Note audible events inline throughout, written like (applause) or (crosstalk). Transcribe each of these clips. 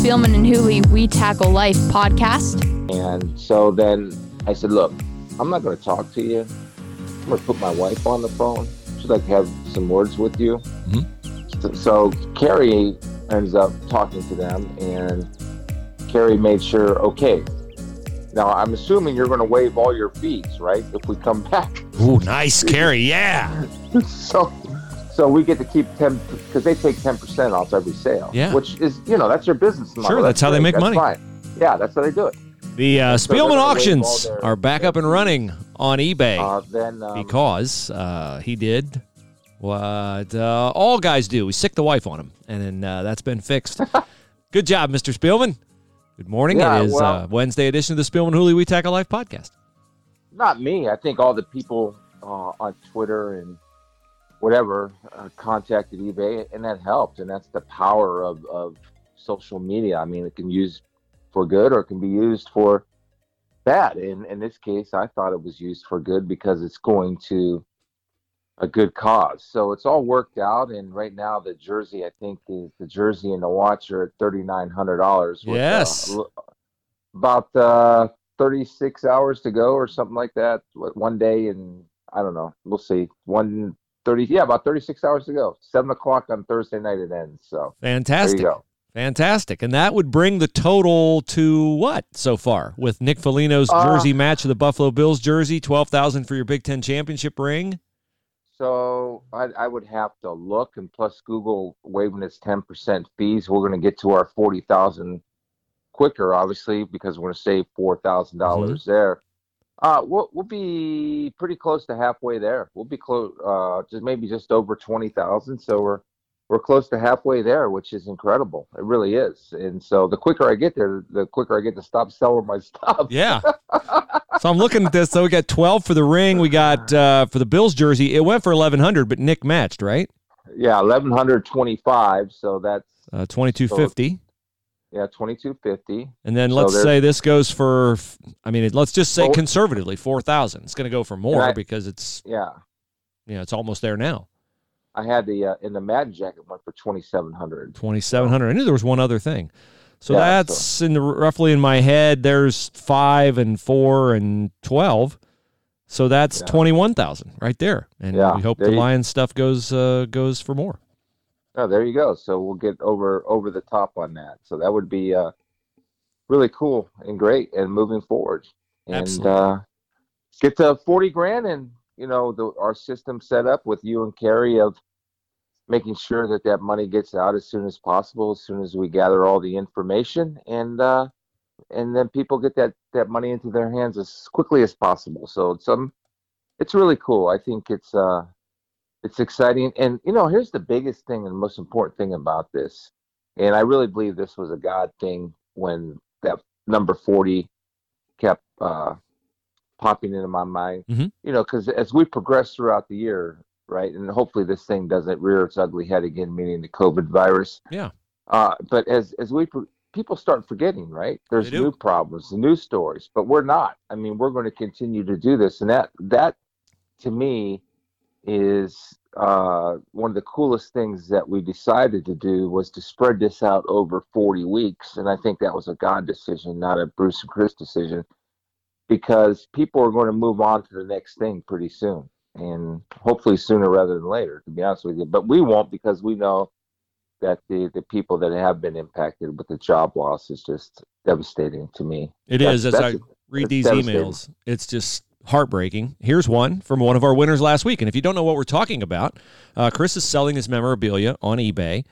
Spielman and Hooley We Tackle Life podcast. And so then I said, Look, I'm not going to talk to you. I'm going to put my wife on the phone. She'd like to have some words with you. Mm-hmm. So, so Carrie ends up talking to them, and Carrie made sure, okay, now I'm assuming you're going to waive all your fees, right? If we come back. Ooh, nice, Carrie. Yeah. (laughs) so, so we get to keep ten because they take ten percent off every sale. Yeah. Which is, you know, that's their business model. Sure, that's how they make That's money. Fine. Yeah, that's how they do it. The uh, Spielman auctions their- are back up and running on eBay Uh, then um, because uh, he did what uh, all guys do. We sic the wife on him, and then uh, that's been fixed. (laughs) Good job, Mr. Spielman. Good morning. Yeah, it is well- uh, Wednesday edition of the Spielman Hooley We Tackle Life podcast. not me. I think all the people uh, on Twitter and whatever uh, contacted eBay, and that helped. And that's the power of, of social media. I mean, it can use for good or it can be used for bad. And in this case, I thought it was used for good because it's going to a good cause. So it's all worked out. And right now, the jersey, I think, is the jersey and the watch are at thirty nine hundred dollars. Yes. about uh, 36 hours to go or something like that What, one day and i don't know we'll see one 30 yeah about 36 hours to go seven o'clock on thursday night it ends so there Fantastic. you go Fantastic. And that would bring the total to what so far with Nick Foligno's Uh, jersey match of the Buffalo Bills jersey, 12000 for your Big 10 championship ring. so I, I would have to look and plus google waiving its 10% fees we're going to get to our 40000 quicker obviously because we're going to save $4000 there uh, we'll, we'll be pretty close to halfway there. We'll be close, uh, just maybe just over twenty thousand. So we're we're close to halfway there, which is incredible. It really is. And so the quicker I get there, the quicker I get to stop selling my (laughs) stuff. Yeah. so I'm looking at this. So we got 12 for the ring. We got uh, for the Bills jersey. It went for 1100, but Nick matched, right? Yeah, eleven hundred twenty-five. So that's Uh, 2250. Yeah, twenty-two fifty. And then let's there's- say this goes for, I mean, let's just say conservatively 4000. It's going to go for more I- because it's, Yeah, you know, it's almost there now. I had the uh, in the Madden jacket one for twenty-seven hundred. 2700. I knew there was one other thing. So Yeah, that's in the roughly in my head. There's five and four and 12. So that's Yeah. 21,000 right there. And Yeah, we hope there the you- Lions stuff goes uh, goes for more. Oh, there you go. So we'll get over over the top on that. So that would be uh, really cool and great and moving forward. And Absolutely. uh, get to forty grand and you know the, our system set up with you and Carrie of making sure that that money gets out as soon as possible, as soon as we gather all the information and uh, and then people get that that money into their hands as quickly as possible. So it's um it's really cool. I think it's uh it's exciting and you know here's the biggest thing and the most important thing about this and i really believe this was a god thing when that number 40 kept uh popping into my mind. Mhm. you know because as we progress throughout the year right and hopefully this thing doesn't rear its ugly head again meaning the covid virus. Yeah. uh but as as we pro- people start forgetting right? There's new problems new stories but we're not. I mean we're going to continue to do this and that that to me is uh, one of the coolest things that we decided to do was to spread this out over 40 weeks. And I think that was a God decision, not a Bruce and Chris decision, because people are going to move on to the next thing pretty soon. And hopefully sooner rather than later, to be honest with you. But we won't because we know that the, the people that have been impacted with the job loss is just devastating to me. It That's- is as that's- I read these emails. It's just heartbreaking. Here's one from one of our winners last week. And if you don't know what we're talking about, uh, Chris is selling his memorabilia on eBay.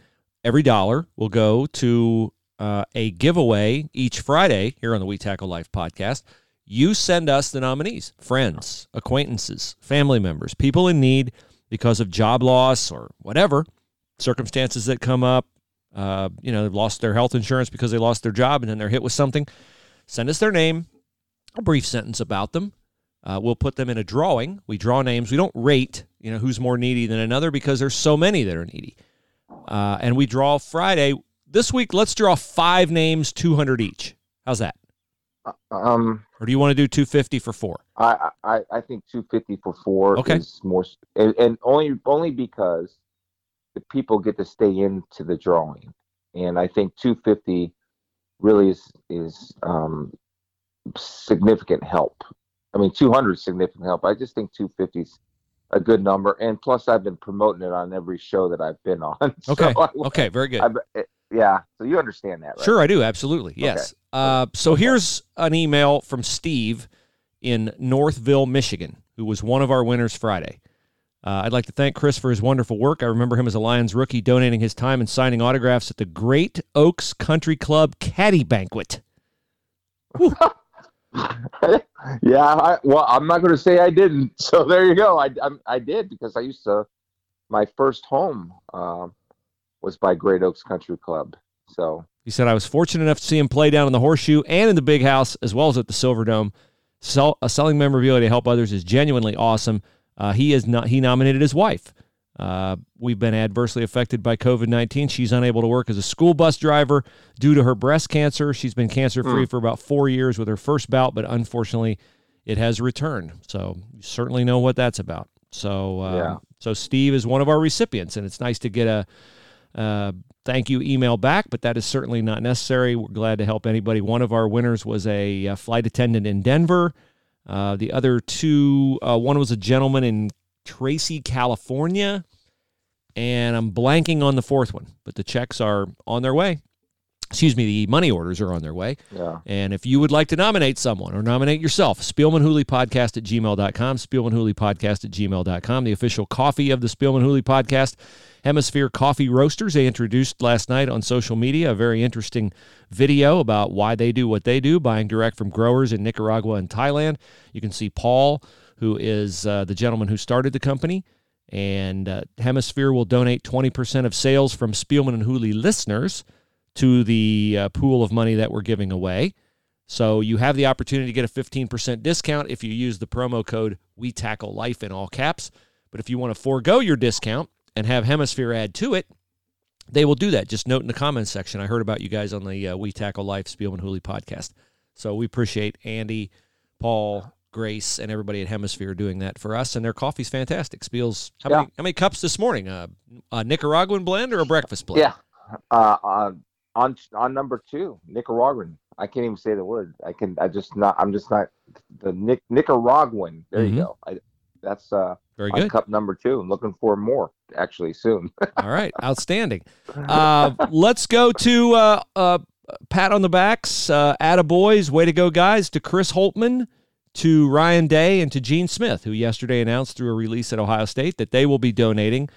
Every dollar will go to uh, a giveaway each Friday here on the We Tackle Life podcast. You send us the nominees, friends, acquaintances, family members, people in need because of job loss or whatever circumstances that come up. Uh, you know, they've lost their health insurance because they lost their job and then they're hit with something. Send us their name, a brief sentence about them. Uh, we'll put them in a drawing. We draw names. We don't rate, you know, who's more needy than another because there's so many that are needy. Uh, and we draw Friday. This week, let's draw five names, 200 each. How's that? Um, Or do you want to do 250 for four? I, I I think 250 for four Okay. is more, and, and only only because the people get to stay into the drawing, and I think 250 really is is um, significant help. I mean, 200 is significant help. I just think 250 is a good number, and plus I've been promoting it on every show that I've been on. (laughs) So Okay. I- Okay, very good. I- yeah, so you understand that, right? Sure, I do. Absolutely. Yes. Uh, so here's an email from Steve in Northville, Michigan, who was one of our winners Friday. Uh, I'd like to thank Chris for his wonderful work. I remember him as a Lions rookie, donating his time and signing autographs at the Great Oaks Country Club Caddy Banquet. (laughs) (laughs) yeah, I, well, I'm not going to say I didn't. (laughs) So there you go. I, I, I did because I used to. My first home um, was by Great Oaks Country Club. So He said, I was fortunate enough to see him play down in the Horseshoe and in the Big House, as well as at the Silverdome. Sell, uh, selling memorabilia to help others is genuinely awesome. Uh, he is not. He nominated his wife. Uh, we've been adversely affected by COVID 19. She's unable to work as a school bus driver due to her breast cancer. She's been cancer free for about four years with her first bout, but unfortunately, it has returned. So you certainly know what that's about. So, uh, Yeah. so Steve is one of our recipients, and it's nice to get a uh, thank you email back, but that is certainly not necessary. We're glad to help anybody. One of our winners was a, uh flight attendant in Denver. Uh, the other two, uh, one was a gentleman in Tracy, California, and I'm blanking on the fourth one, but the checks are on their way. Excuse me, the money orders are on their way. yeah, And if you would like to nominate someone or nominate yourself, Spielman Podcast at gmail.com, Spielman Podcast at gmail.com, the official coffee of the Spielman Hooley Podcast, Hemisphere Coffee Roasters. They introduced last night on social media a very interesting video about why they do what they do, buying direct from growers in Nicaragua and Thailand. You can see Paul, who is uh, the gentleman who started the company. And uh, Hemisphere will donate 20% of sales from Spielman and Hooley listeners to the uh, pool of money that we're giving away. So you have the opportunity to get a 15% discount if you use the promo code We Tackle Life in all caps. But if you want to forego your discount and have Hemisphere add to it, they will do that. Just note in the comments section. I heard about you guys on the uh, We Tackle Life Spielman Hooley podcast. So we appreciate Andy, Paul, Grace, and everybody at Hemisphere doing that for us. And their coffee's fantastic. Spiels, how, Yeah. many, how many cups this morning? Uh, a Nicaraguan blend or a breakfast blend? yeah. Uh, uh, on on number two, Nicaraguan. I can't even say the word. I can. I just not. I'm just not the Nic- Nicaraguan. There Mhm. you go. I, that's uh, Very good. cup number two. I'm looking for more actually soon. (laughs) All right, outstanding. Uh, let's go to uh, uh, pat on the backs, uh, attaboys, way to go, guys, to Chris Holtmann, to Ryan Day, and to Gene Smith, who yesterday announced through a release at Ohio State that they will be donating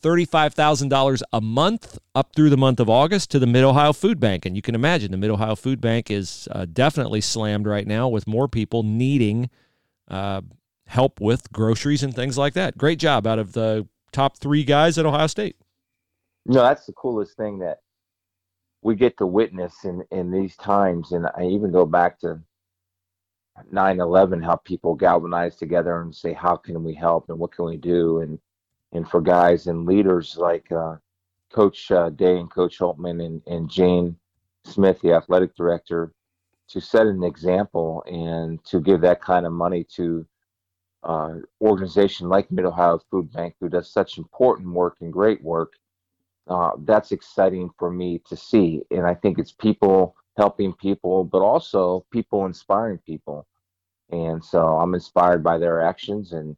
$35,000 a month up through the month of August to the Mid Ohio Food Bank. And you can imagine the Mid Ohio Food Bank is uh, definitely slammed right now with more people needing uh, help with groceries and things like that. Great job out of the top three guys at Ohio State. No, that's the coolest thing that we get to witness in in these times. And I even go back to 9/11, how people galvanize together and say, "How can we help? And what can we do?" And and for guys and leaders like uh, Coach uh, Day and Coach Holtmann and and Gene Smith, the athletic director, to set an example and to give that kind of money to uh, organization like Mid Ohio Food Bank, who does such important work and great work uh, that's exciting for me to see. And I think it's people helping people, but also people inspiring people. And so I'm inspired by their actions and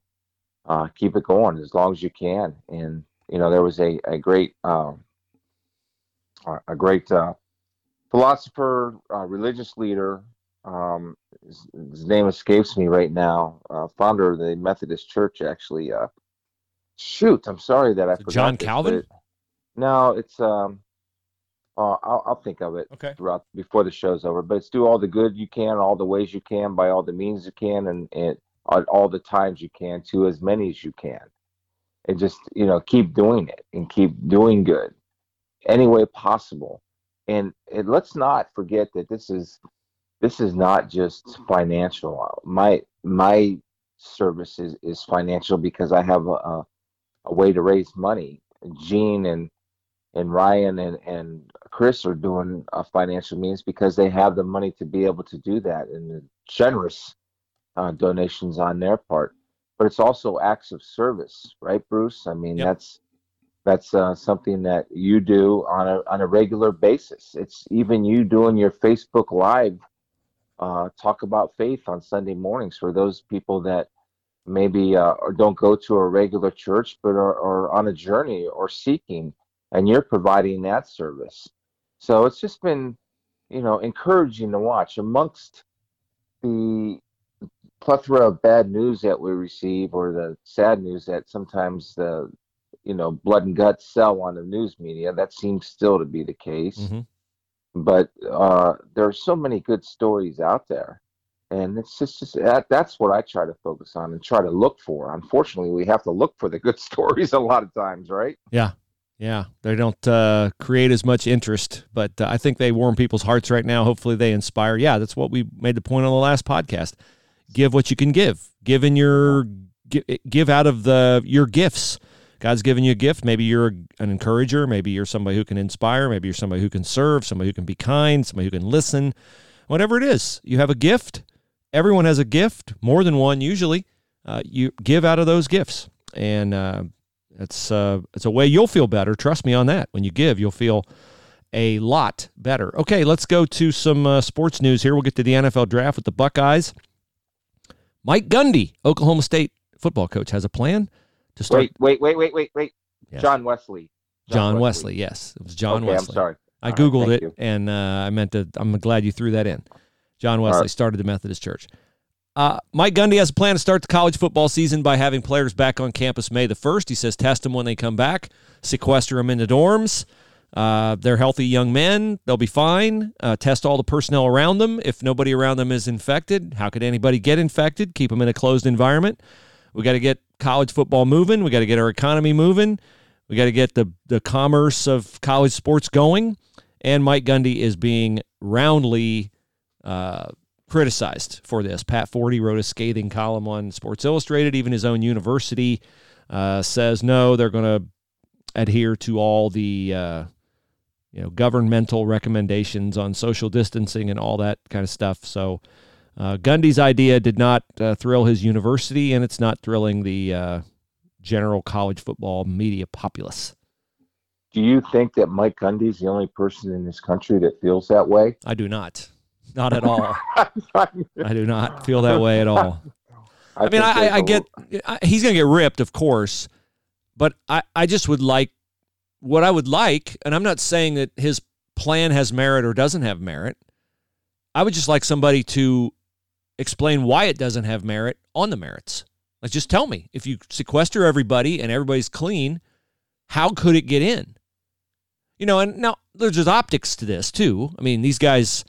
uh, keep it going as long as you can. And, you know, there was a, a great, um, a- great uh, philosopher, uh, religious leader. Um, his, his name escapes me right now. Uh, founder of the Methodist Church, actually. Uh, shoot, I'm sorry that I forgot. John Calvin? but- no, it's um. Uh, I'll I'll think of it Okay. throughout before the show's over. But it's do all the good you can, all the ways you can, by all the means you can, and and at all the times you can, to as many as you can, and just you know keep doing it and keep doing good, any way possible. And, let's not forget that this is this is not just financial. My my service is, is financial because I have a, a, a way to raise money. Gene and and Ryan and, and Chris are doing a financial means because they have the money to be able to do that and the generous uh, donations on their part. But it's also acts of service, right, Bruce? I mean, Yep. that's that's uh, something that you do on a on a regular basis. It's even you doing your Facebook Live uh, talk about faith on Sunday mornings for those people that maybe uh, or don't go to a regular church but are, are on a journey or seeking, and you're providing that service. So it's just been, you know, encouraging to watch amongst the plethora of bad news that we receive or the sad news that sometimes the you know blood and guts sell on the news media. That seems still to be the case. Mm-hmm. but uh, there are so many good stories out there. And it's just, just that, that's what i try to focus on and try to look for. Unfortunately we have to look for the good (laughs) stories a lot of times right? Yeah. Yeah. They don't uh, create as much interest, but uh, I think they warm people's hearts right now. Hopefully they inspire. Yeah, that's what we made the point on the last podcast. Give what you can give. Give in your gi- give out of the your gifts. God's given you a gift. Maybe you're an encourager. Maybe you're somebody who can inspire. Maybe you're somebody who can serve. Somebody who can be kind. Somebody who can listen. Whatever it is, you have a gift. Everyone has a gift, more than one usually. Uh, you give out of those gifts, and uh, it's uh, it's a way you'll feel better. Trust me on that. When you give, you'll feel a lot better. Okay, let's go to some uh, sports news here. We'll get to the NFL draft with the Buckeyes. Mike Gundy, Oklahoma State football coach, has a plan to start. wait wait wait wait wait wait Yes. john wesley John Wesley. Yes, it was John okay, Wesley. i'm sorry I All right, googled thank it, you. and uh, I meant to. I'm glad you threw that in. John Wesley right. started the Methodist Church. Uh, Mike Gundy has a plan to start the college football season by having players back on campus May the first. He says test them when they come back, sequester them in the dorms. Uh, they're healthy young men; they'll be fine. Uh, test all the personnel around them. If nobody around them is infected, how could anybody get infected? Keep them in a closed environment. We got to get college football moving. We got to get our economy moving. We got to get the the commerce of college sports going. And Mike Gundy is being roundly uh, criticized for this. Pat Forde wrote a scathing column on Sports Illustrated. Even his own university uh, says no, they're going to adhere to all the uh, you know governmental recommendations on social distancing and all that kind of stuff. So. Uh, Gundy's idea did not uh, thrill his university, and it's not thrilling the uh, general college football media populace. do you think that mike gundy's the only person in this country that feels that way I do not, not at all. (laughs) I do not feel that way at all. I mean, I, there's I, I get I, he's going to get ripped, of course, but I, I just would like what I would like, and I'm not saying that his plan has merit or doesn't have merit. I would just like somebody to explain why it doesn't have merit on the merits. Like, just tell me if you sequester everybody and everybody's clean, how could it get in? You know, and now there's just optics to this too. I mean, these guys,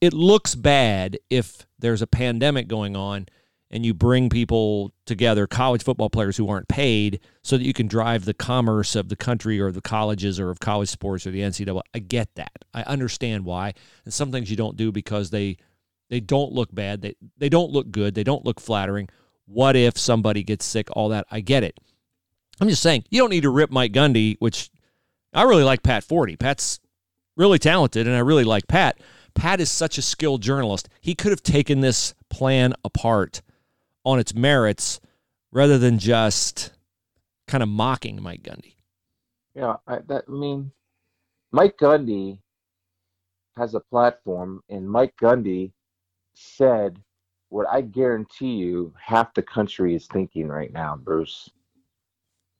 it looks bad if there's a pandemic going on and you bring people together, college football players who aren't paid, so that you can drive the commerce of the country or the colleges or of college sports or the NCAA. I get that. I understand why. And some things you don't do because they they don't look bad. They they don't look good. They don't look flattering. What if somebody gets sick? All that. I get it. I'm just saying you don't need to rip Mike Gundy, which I really like Pat Forde. Pat's really talented, and I really like Pat. Pat is such a skilled journalist. He could have taken this plan apart on its merits rather than just kind of mocking Mike Gundy. Yeah, I, that I mean, Mike Gundy has a platform, and Mike Gundy said what I guarantee you half the country is thinking right now, Bruce.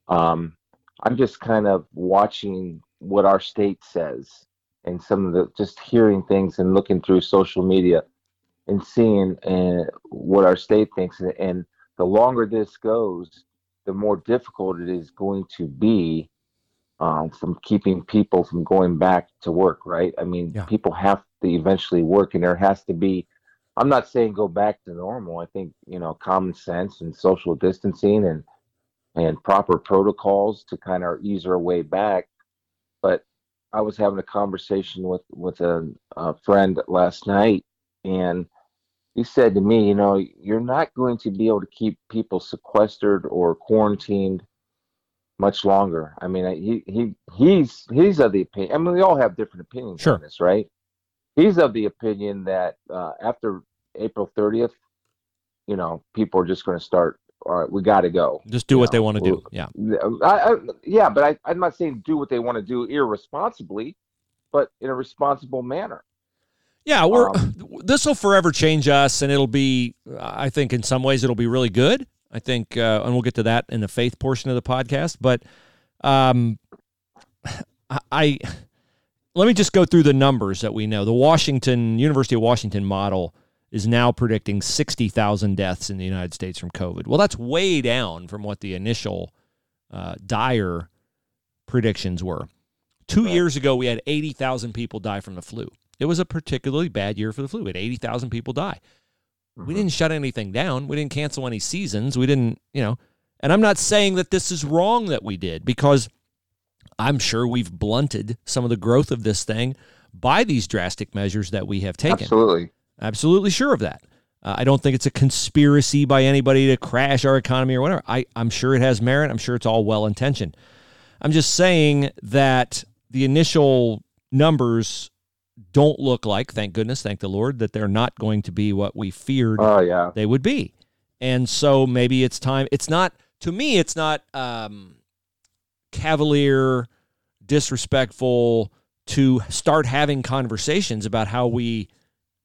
Um, I'm just kind of watching what our state says, and some of the just hearing things and looking through social media, and seeing uh, what our state thinks, and, and the longer this goes, the more difficult it is going to be um, from keeping people from going back to work, right? I mean, Yeah. people have to eventually work, and there has to be. I'm not saying go back to normal. I think you know common sense and social distancing and and proper protocols to kind of ease our way back. But I was having a conversation with with a, a friend last night, and he said to me, you know, you're not going to be able to keep people sequestered or quarantined much longer. I mean, he he he's he's of the opinion. I mean, we all have different opinions Sure. on this, right? He's of the opinion that uh, after April 30th, you know, people are just going to start all right, we got to go. Just do You what they want to do. Yeah. I, I, yeah, but I, I'm not saying do what they want to do irresponsibly, but in a responsible manner. Yeah, we're Um, (sighs) this will forever change us, and it'll be. I think in some ways it'll be really good. I think, uh, and we'll get to that in the faith portion of the podcast. But um, (sighs) I, I (sighs) let me just go through the numbers that we know. The Washington University of Washington model is now predicting sixty thousand deaths in the United States from COVID. Well, that's way down from what the initial uh, dire predictions were. Two Right. years ago, we had eighty thousand people die from the flu. It was a particularly bad year for the flu. We had 80,000 people die. We didn't shut anything down. We didn't cancel any seasons. We didn't, you know. And I'm not saying that this is wrong that we did because I'm sure we've blunted some of the growth of this thing by these drastic measures that we have taken. Absolutely. Absolutely sure of that. Uh, I don't think it's a conspiracy by anybody to crash our economy or whatever. I, I'm sure it has merit. I'm sure it's all well intentioned. I'm just saying that the initial numbers don't look like, thank goodness, thank the Lord, that they're not going to be what we feared Oh yeah. they would be. And so maybe it's time. It's not, to me, it's not um, cavalier, disrespectful to start having conversations about how we,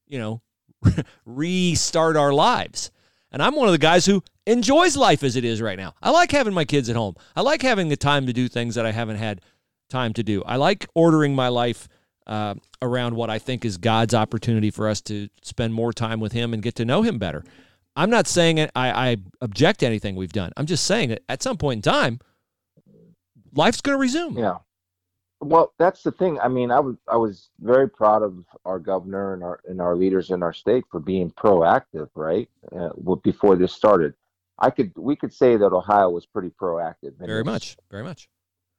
you know, (laughs) restart our lives. And I'm one of the guys who enjoys life as it is right now. I like having my kids at home. I like having the time to do things that I haven't had time to do. I like ordering my life uh, around what I think is God's opportunity for us to spend more time with Him and get to know Him better. I'm not saying I, I object to anything we've done. I'm just saying that at some point in time, life's going to resume. Yeah. Well, that's the thing. I mean, I was I was very proud of our governor and our and our leaders in our state for being proactive, right? Uh, before this started, I could we could say that Ohio was pretty proactive. Very much. Very much.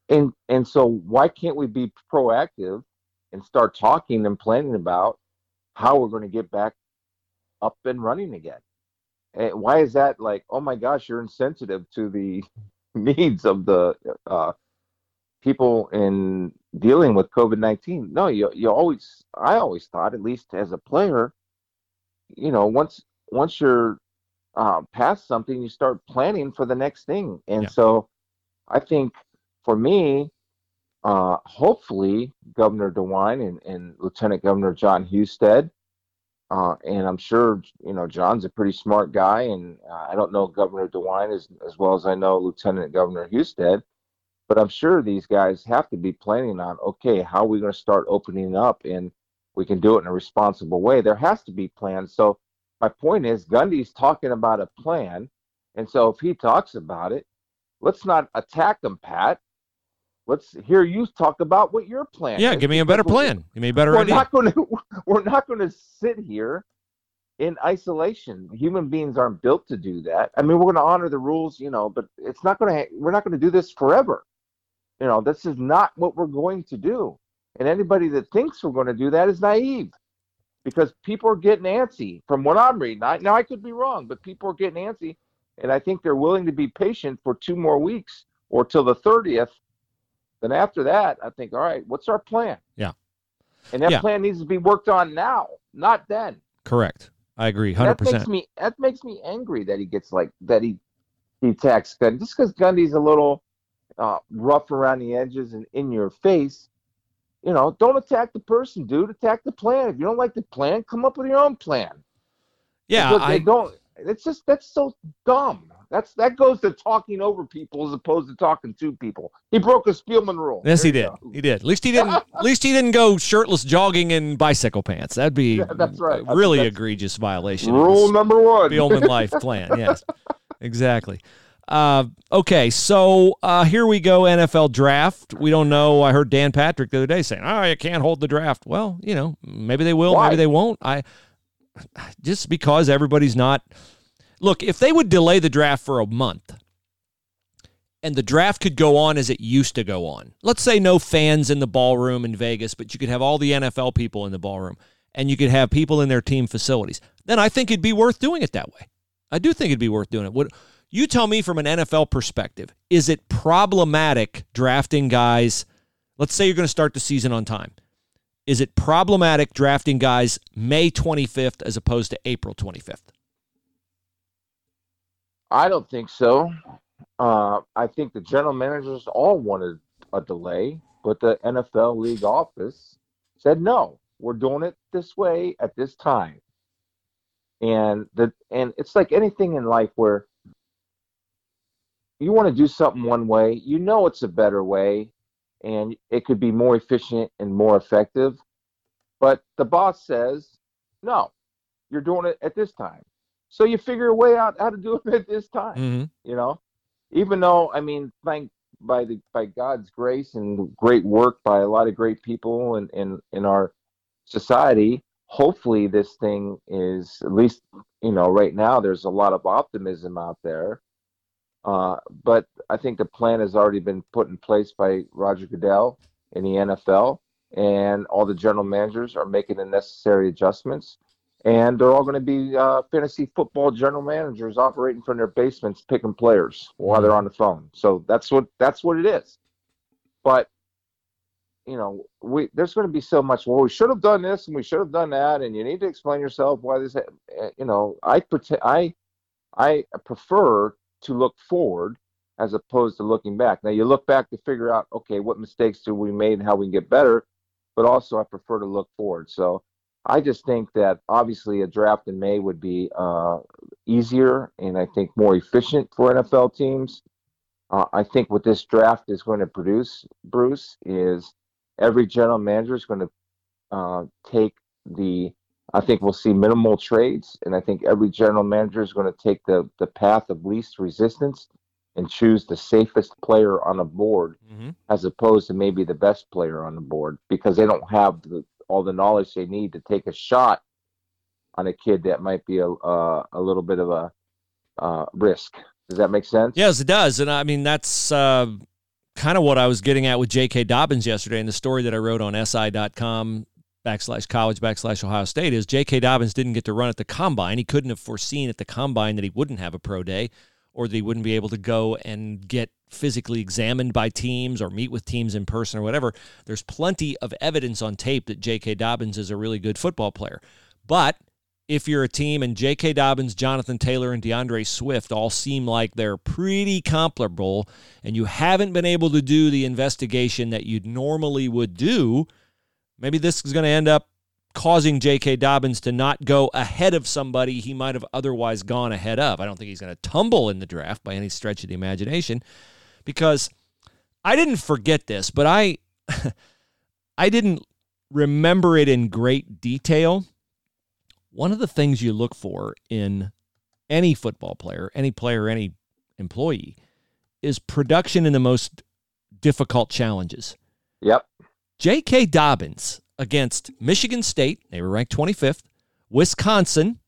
And and so why can't we be proactive and start talking and planning about how we're going to get back up and running again? And why is that like, oh my gosh, you're insensitive to the (laughs) needs of the uh, people in dealing with COVID nineteen? No, you you always I always thought, at least as a player, you know, once once you're uh, past something, you start planning for the next thing. And Yeah. so, I think for me, uh, hopefully Governor DeWine and, and Lieutenant Governor Jon Husted, uh, and I'm sure you know Jon's a pretty smart guy, and uh, I don't know Governor DeWine as as well as I know Lieutenant Governor Husted, but I'm sure these guys have to be planning on okay, how are we going to start opening up, and we can do it in a responsible way. There has to be plans. So my point is, Gundy's talking about a plan, and so if he talks about it, let's not attack him, Pat. Let's hear you talk about what your plan. Yeah, is, give me a better plan. Give me a better we're idea. not to (laughs) we're not going to sit here in isolation human beings aren't built to do that i mean we're going to honor the rules you know but it's not going to we're not going to do this forever you know this is not what we're going to do and anybody that thinks we're going to do that is naive because people are getting antsy from what i'm reading I, now i could be wrong but people are getting antsy and i think they're willing to be patient for two more weeks or till the 30th then after that i think all right what's our plan Yeah. and that Yeah. plan needs to be worked on now not then Correct. I agree. 100%. makes me that makes me angry that he gets like that he he attacks Gundy just because Gundy's a little uh, rough around the edges and in your face. You know, don't attack the person, dude. Attack the plan. If you don't like the plan, come up with your own plan. yeah, But I, don't. It's just that's so dumb. That's that goes to talking over people as opposed to talking to people. He broke a Spielman rule. yes, he did. go. He did. At least he didn't. (laughs) at least he didn't go shirtless jogging in bicycle pants. That'd be Yeah, that's right. really That's- egregious violation. Rule number one. Spielman life (laughs) plan. Yes, exactly. Uh, okay, so uh, here we go. NFL draft. We don't know. I heard Dan Patrick the other day saying, "Oh, you can't hold the draft." Well, you know, maybe they will. Why? Maybe they won't. I just because everybody's not. Look, if they would delay the draft for a month, and the draft could go on as it used to go on. Let's say no fans in the ballroom in Vegas, but you could have all the NFL people in the ballroom, and you could have people in their team facilities. Then I think it'd be worth doing it that way. I do think it'd be worth doing it. What you tell me from an NFL perspective, is it problematic drafting guys? Let's say you're going to start the season on time. Is it problematic drafting guys May 25th as opposed to April 25th? I don't think so. Uh, I think the general managers all wanted a delay, but the NFL league office said no. We're doing it this way at this time. And the and it's like anything in life where you want to do something one way, you know it's a better way, and it could be more efficient and more effective. But the boss says, no, you're doing it at this time. So you figure a way out how to do it (laughs) at this time. Mm-hmm. You know, even though I mean, thank by the by God's grace and great work by a lot of great people in in, in our society, hopefully this thing is at least you know right now there's a lot of optimism out there. Uh, but I think the plan has already been put in place by Roger Goodell in the NFL, and all the general managers are making the necessary adjustments and they're all going to be uh, fantasy football general managers operating from their basements picking players while they're on the phone. So that's what that's what it is. But you know, we there's going to be so much. Well, we should have done this and we should have done that, and you need to explain yourself why this. Eh, you know, I pretend I I prefer to look forward as opposed to looking back. Now you look back to figure out okay, what mistakes did we made and how we can get better. But also, I prefer to look forward. So I just think that obviously a draft in May would be uh, easier and I think more efficient for NFL teams. Uh, I think what this draft is going to produce, Bruce, is every general manager is going to uh, take the. I think we'll see minimal trades, and I think every general manager is going to take the the path of least resistance and choose the safest player on the board, mm-hmm. as opposed to maybe the best player on the board, because they don't have the all the knowledge they need to take a shot on a kid that might be a uh, a little bit of a uh, risk. Does that make sense? Yes, it does. And I mean, that's uh, kind of what I was getting at with J.K. Dobbins yesterday in the story that I wrote on SI.com backslash college backslash Ohio State is J.K. Dobbins didn't get to run at the combine. He couldn't have foreseen at the combine that he wouldn't have a pro day or that he wouldn't be able to go and get physically examined by teams or meet with teams in person or whatever, there's plenty of evidence on tape that J.K. Dobbins is a really good football player. But if you're a team and J.K. Dobbins, Jonathan Taylor, and D'Andre Swift all seem like they're pretty comparable, and you haven't been able to do the investigation that you normally would do, maybe this is going to end up causing J.K. Dobbins to not go ahead of somebody he might have otherwise gone ahead of. I don't think he's going to tumble in the draft by any stretch of the imagination because I didn't forget this, but I (laughs) I didn't remember it in great detail. One of the things you look for in any football player, any player, any employee is production in the most difficult challenges. Yep. J.K. Dobbins against Michigan State, they were ranked 25th, Wisconsin,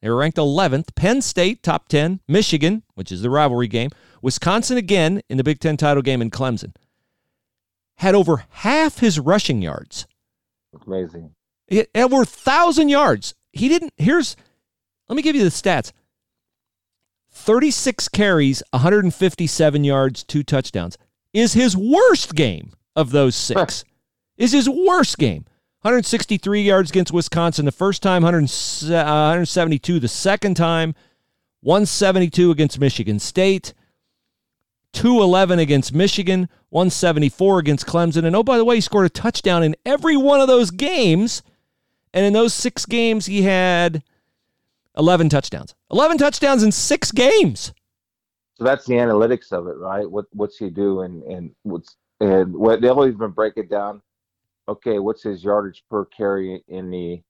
they were ranked 11th, Penn State, top 10, Michigan, which is the rivalry game, Wisconsin again in the Big Ten title game in Clemson, had over half his rushing yards. Amazing. It, over 1,000 yards. He didn't, here's, let me give you the stats 36 carries, 157 yards, two touchdowns is his worst game of those six. (laughs) is his worst game. 163 yards against Wisconsin the first time, 172 uh, the second time, 172 against Michigan State, 211 against Michigan, 174 against Clemson. And oh, by the way, he scored a touchdown in every one of those games. And in those six games, he had 11 touchdowns. 11 touchdowns in six games. So that's the analytics of it, right? What what's he do and and what's and what they'll even break it down. Okay, what's his yardage per carry in the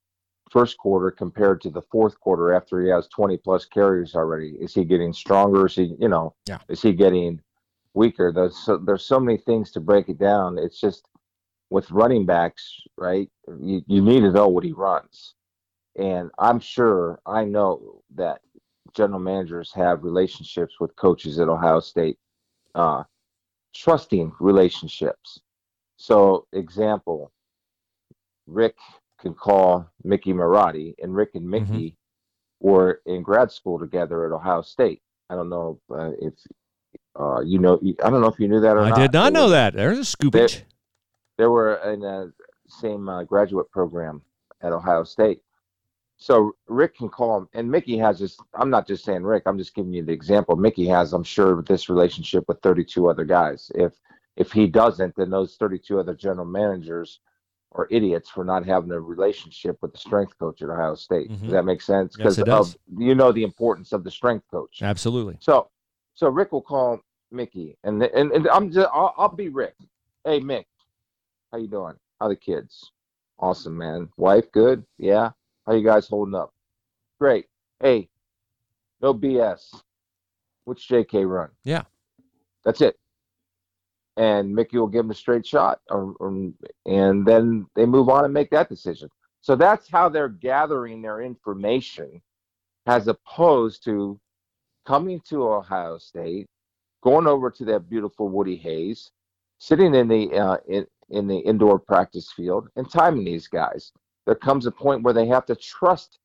first quarter compared to the fourth quarter after he has 20 plus carries already? Is he getting stronger? Is he, you know, yeah. is he getting weaker. There's so, there's so many things to break it down. It's just with running backs, right? You, you need to know what he runs, and I'm sure I know that general managers have relationships with coaches at Ohio State, uh, trusting relationships. So, example, Rick can call Mickey Marotti, and Rick and Mickey mm-hmm. were in grad school together at Ohio State. I don't know uh, if uh, you know, I don't know if you knew that or I not. did not know that. There's a scoopage. They, they were in the same uh, graduate program at Ohio State. so Rick can call him, and Mickey has this. I'm not just saying Rick. I'm just giving you the example. Mickey has, I'm sure, this relationship with 32 other guys. If if he doesn't, then those 32 other general managers are idiots for not having a relationship with the strength coach at Ohio State. Mhm. Does that make sense? Yes, it does. you know the importance of the strength coach. Absolutely. So so Rick will call Mickey, and and, and I'm just I'll, I'll be Rick. Hey Mick, how you doing? How the kids? Awesome, man. Wife good? Yeah. How you guys holding up? Great. Hey, no BS. Which JK run? Yeah. That's it. And Mickey will give him a straight shot, or, or, and then they move on and make that decision. So that's how they're gathering their information, as opposed to coming to Ohio State, going over to that beautiful Woody Hayes, sitting in the uh, in, in the indoor practice field and timing these guys. There comes a point where they have to trust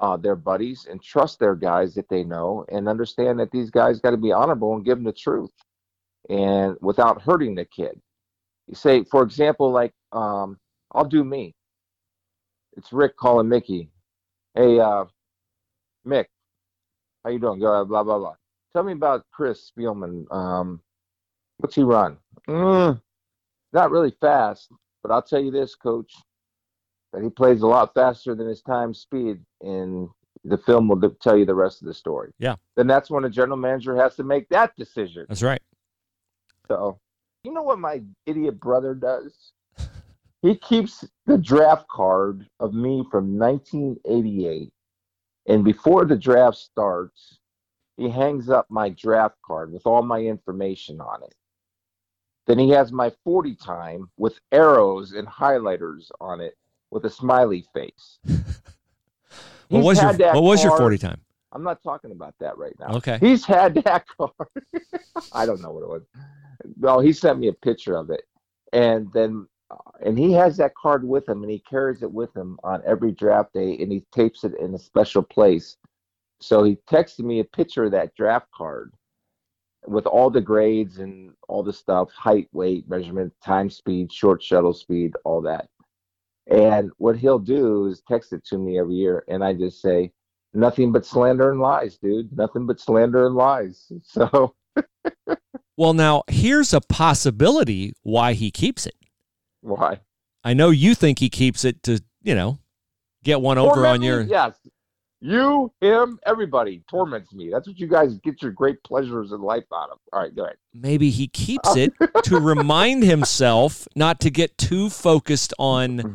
uh, their buddies and trust their guys that they know and understand that these guys got to be honorable and give them the truth and without hurting the kid. You say, for example, like um, I'll do me. It's Rick calling Mickey. Hey, uh, Mick, how you doing? Go blah blah blah. Tell me about Chris Spielman. Um, what's he run? Mm, not really fast, but I'll tell you this, Coach, that he plays a lot faster than his time speed, and the film will tell you the rest of the story. Yeah. Then that's when a general manager has to make that decision. That's right. So, you know what my idiot brother does? He keeps the draft card of me from 1988, and before the draft starts, he hangs up my draft card with all my information on it. Then he has my 40 time with arrows and highlighters on it with a smiley face. (laughs) What was your What was your forty time? I'm not talking about that right now. Okay. He's had that (laughs) card. I don't know what it was. Well, he sent me a picture of it, and then uh, and he has that card with him, and he carries it with him on every draft day, and he tapes it in a special place. So he texted me a picture of that draft card with all the grades and all the stuff, height, weight, measurement, time, speed, short shuttle speed, all that. And what he'll do is text it to me every year, and I just say, nothing but slander and lies, dude. Nothing but slander and lies. (laughs) So Well, now here's a possibility why he keeps it. why? I know you think he keeps it to, you know, get one over Torment on me? your. yes. You, him, everybody torments me. That's what you guys get your great pleasures in life out of. All right, go ahead. Maybe he keeps it (laughs) to remind himself not to get too focused on Maybe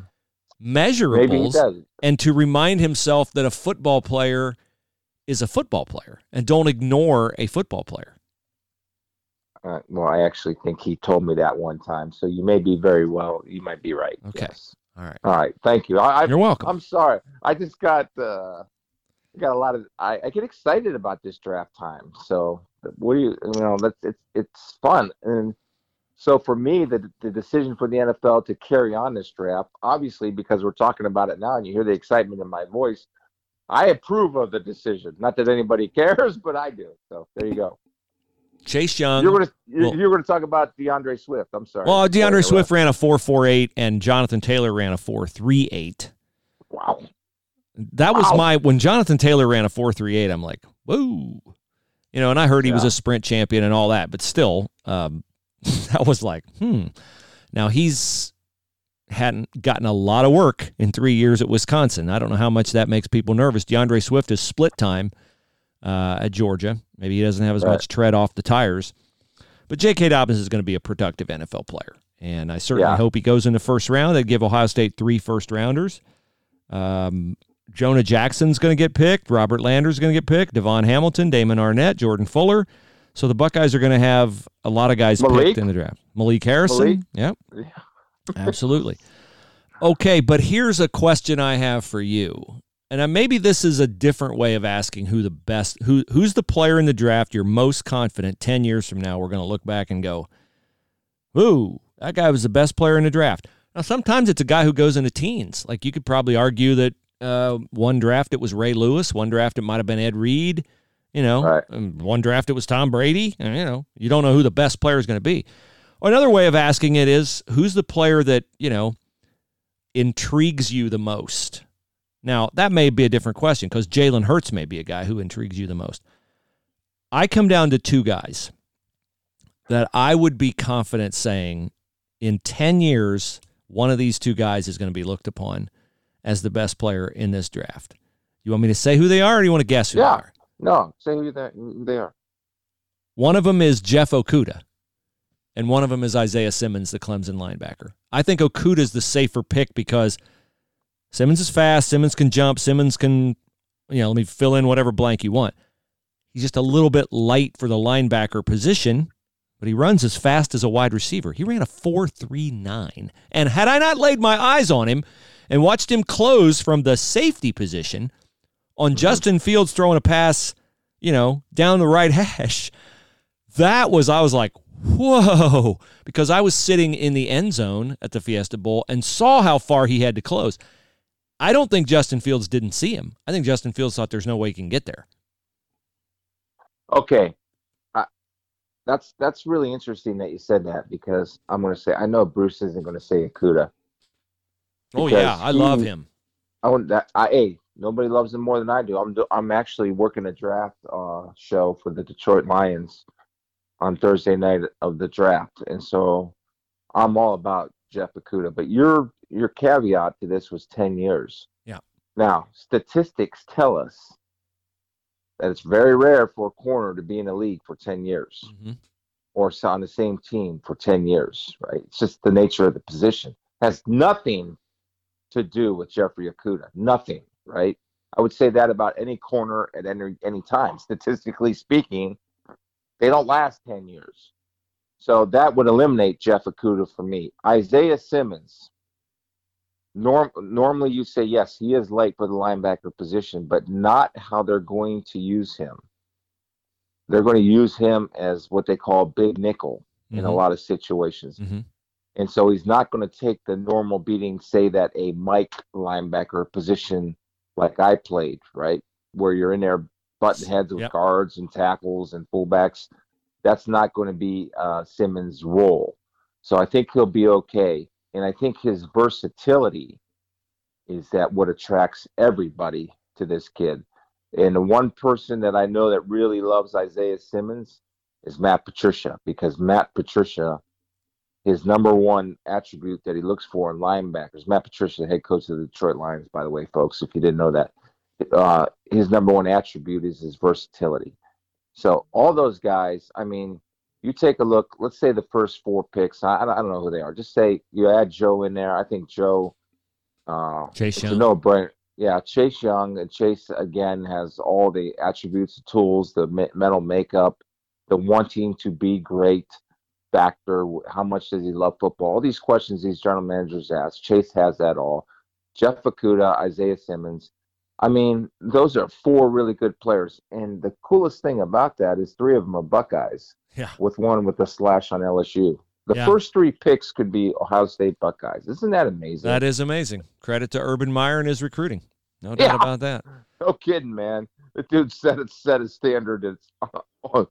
he measurables does. and to remind himself that a football player is a football player and don't ignore a football player. Uh, well, I actually think he told me that one time. So you may be very well. You might be right. Okay. Yes. All right. All right. Thank you. I, I You're welcome. I'm sorry. I just got uh, got a lot of. I, I get excited about this draft time. So what do you you know? That's it's it's fun and. So for me, the the decision for the NFL to carry on this draft, obviously because we're talking about it now, and you hear the excitement in my voice, I approve of the decision. Not that anybody (laughs) cares, but I do. So there you go. Chase Young. You're you're, well- you're gonna talk about D'Andre Swift. I'm sorry. well, D'Andre to Swift ran a 4.48 and Jonathan Taylor ran a 4.38. interrupt. Wow. That was Wow. my when Jonathan Taylor ran a 4.38. I'm like, whoa, you know. And I heard he was a sprint champion and all that, but still, um, (laughs) that was like, hmm. Now he's hadn't gotten a lot of work in three years at Wisconsin. I don't know how much that makes people nervous. D'Andre Swift is split time uh, at Georgia. Maybe he doesn't have as Right. much tread off the tires. But J.K. Dobbins is going to be a productive NFL player. And I certainly Yeah. hope he goes in the first round. They'd give Ohio State three first rounders. Um, Jonah Jackson's going to get picked. Robert Landers going to get picked. DaVon Hamilton, Damon Arnette, Jordan Fuller. So the Buckeyes are going to have a lot of guys Malik? picked in the draft. Malik Harrison. Malik? Yep. Yeah. (laughs) Absolutely. Okay, but here's a question I have for you. And uh, maybe this is a different way of asking who the best who who's the player in the draft you're most confident 10 years from now we're going to look back and go, "Ooh, that guy was the best player in the draft." Now sometimes it's a guy who goes into teens. Like you could probably argue that uh, one draft it was Ray Lewis, one draft it might have been Ed Reed, you know, Right. one draft it was Tom Brady, and you know, you don't know who the best player is going to be. Or another way of asking it is who's the player that, you know, intrigues you the most? Now, that may be a different question because Jalen Hurts may be a guy who intrigues you the most. I come down to two guys that I would be confident saying in 10 years, one of these two guys is going to be looked upon as the best player in this draft. You want me to say who they are or do you want to guess who Yeah. they are? No, say who they, are. One of them is Jeff Okudah, and one of them is Isaiah Simmons, the Clemson linebacker. I think Okudah's the safer pick because Simmons is fast, Simmons can jump, Simmons can, you know, let me fill in whatever blank you want. He's just a little bit light for the linebacker position, but he runs as fast as a wide receiver. He ran a 4.39. And had I not laid my eyes on him and watched him close from the safety position on mm-hmm. Justin Fields throwing a pass, you know, down the right (laughs) hash, that was I was like, whoa, because I was sitting in the end zone at the Fiesta Bowl and saw how far he had to close. I don't think Justin Fields didn't see him. I think Justin Fields thought there's no way he can get there. Okay, I, that's that's really interesting that you said that because I'm going to say I know Bruce isn't going to say Okudah. Oh yeah, I love him. I want that. I hey, nobody loves him more than I do. I'm do, I'm actually working a draft uh, show for the Detroit Lions on Thursday night of the draft, and so I'm all about Jeff Okudah. But your your caveat to this was ten years. Yeah. Now statistics tell us that it's very rare for a corner to be in the league for ten years Mhm. or on the same team for 10 years, right? It's just the nature of the position. Has nothing to do with Jeffrey Okudah. Nothing, right? I would say that about any corner at any any time. Statistically speaking, they don't last 10 years. So that would eliminate Jeff Okudah for me. Isaiah Simmons. Norm, normally you say yes, he is late for the linebacker position, but not how they're going to use him. They're going to use him as what they call big nickel in a Mhm. lot of situations. Mhm. And so he's not going to take the normal beating, say that a Mike linebacker position like I played, right? Where you're in there button heads with Yep. guards and tackles and fullbacks. That's not going to be uh, Simmons' role. So I think he'll be okay. And I think his versatility is that what attracts everybody to this kid. And the one person that I know that really loves Isaiah Simmons is Matt Patricia because Matt Patricia, his number one attribute that he looks for in linebackers, Matt Patricia, head coach of the Detroit Lions, by the way, folks, if you didn't know that, uh, his number one attribute is his versatility. So all those guys, I mean, you take a look. Let's say the first four picks. I, I don't know who they are. Just say you add Joe in there. I think Joe. Uh, Chase Young. no-brainer. Yeah, Chase Young and Chase again has all the attributes, the tools, the me- mental makeup, the wanting to be great factor. How much does he love football? All these questions these general managers ask. Chase has that all. Jeff Okudah, Isaiah Simmons. I mean, those are four really good players. And the coolest thing about that is three of them are Buckeyes, Yeah. with one with a slash on LSU. The Yeah. first three picks could be Ohio State Buckeyes. Isn't that amazing? That is amazing. Credit to Urban Meyer and his recruiting. No doubt Yeah. about that. (laughs) No kidding, man. The dude set it set a standard that's (laughs)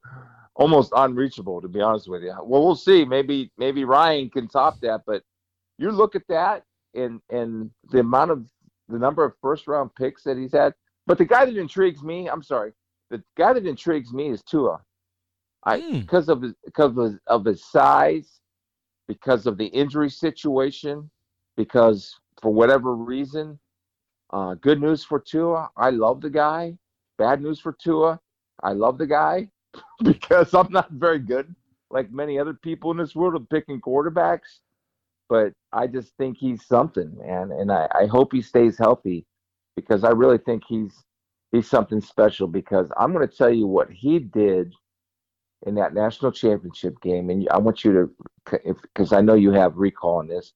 almost unreachable, to be honest with you. Well, we'll see. Maybe maybe Ryan can top that, but you look at that and and the amount of the number of first round picks that he's had. But the guy that intrigues me, I'm sorry, the guy that intrigues me is Tua. I Hmm. because of his because of his, of his size, because of the injury situation, because for whatever reason, uh, good news for Tua. I love the guy. Bad news for Tua. I love the guy (laughs) because I'm not very good, like many other people in this world, of picking quarterbacks. But I just think he's something, man, and I, I hope he stays healthy because I really think he's he's something special. Because I'm going to tell you what he did in that national championship game, and I want you to, because I know you have recall on this,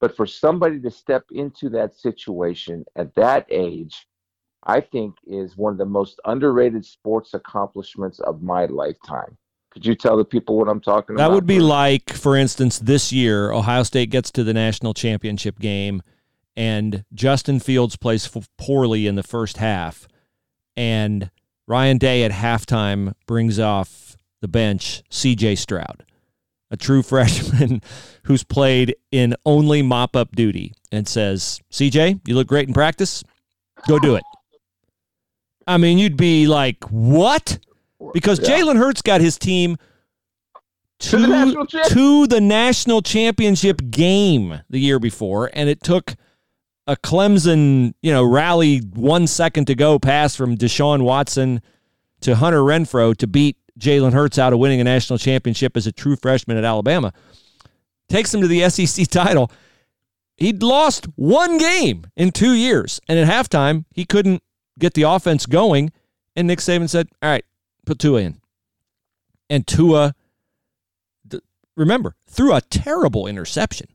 but for somebody to step into that situation at that age, I think is one of the most underrated sports accomplishments of my lifetime. Could you tell the people what I'm talking about? That would be like, for instance, this year, Ohio State gets to the national championship game, and Justin Fields plays f- poorly in the first half, and Ryan Day at halftime brings off the bench C.J. Stroud, a true (laughs) freshman who's played in only mop-up duty, and says, "C.J., you look great in practice. Go do it. I mean, you'd be like, what? Because Yeah. Jalen Hurts got his team to, To the to the national championship game the year before, and it took a Clemson, you know, rally one second to go pass from Deshaun Watson to Hunter Renfrow to beat Jalen Hurts out of winning a national championship as a true freshman at Alabama. Takes him to the (laughs) SEC title. He'd lost one game in two years, and at halftime he couldn't get the offense going. And Nick Saban said, "All right, put Tua in." And Tua, remember, threw a terrible interception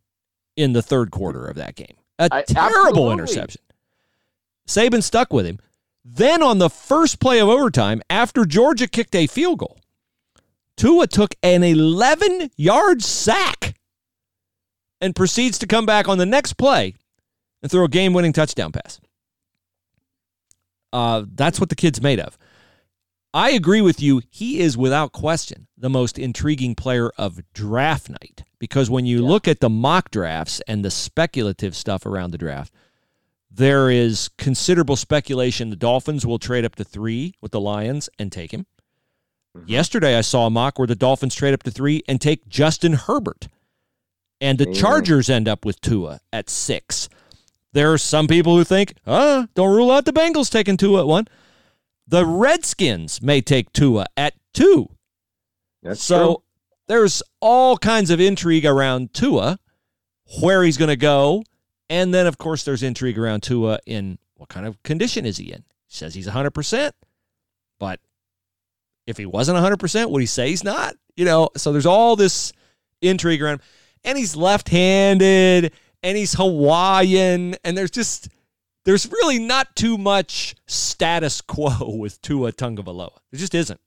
in the third quarter of that game. A I- terrible absolutely. interception. Saban stuck with him. Then on the first play of overtime, after Georgia kicked a field goal, Tua took an 11 yard sack and proceeds to come back on the next play and throw a game winning touchdown pass. Uh, that's what the kid's made of. I agree with you. He is without question the most intriguing player of draft night because when you look at the mock drafts and the speculative stuff around the draft, there is considerable speculation the Dolphins will trade up to three with the Lions and take him. Yesterday, I saw a mock where the Dolphins trade up to three and take Justin Herbert. And the Yeah. Chargers end up with Tua at six. There are some people who think, ah, don't rule out the Bengals taking Tua at one. The Redskins may take Tua at two. That's so true. there's all kinds of intrigue around Tua, where he's going to go. And then, of course, there's intrigue around Tua in what kind of condition is he in? He says he's 100%, but if he wasn't 100%, would he say he's not? You know, so there's all this intrigue around. And he's left handed and he's Hawaiian. And there's just, there's really not too much status quo (laughs) with Tua Tagovailoa. There just isn't.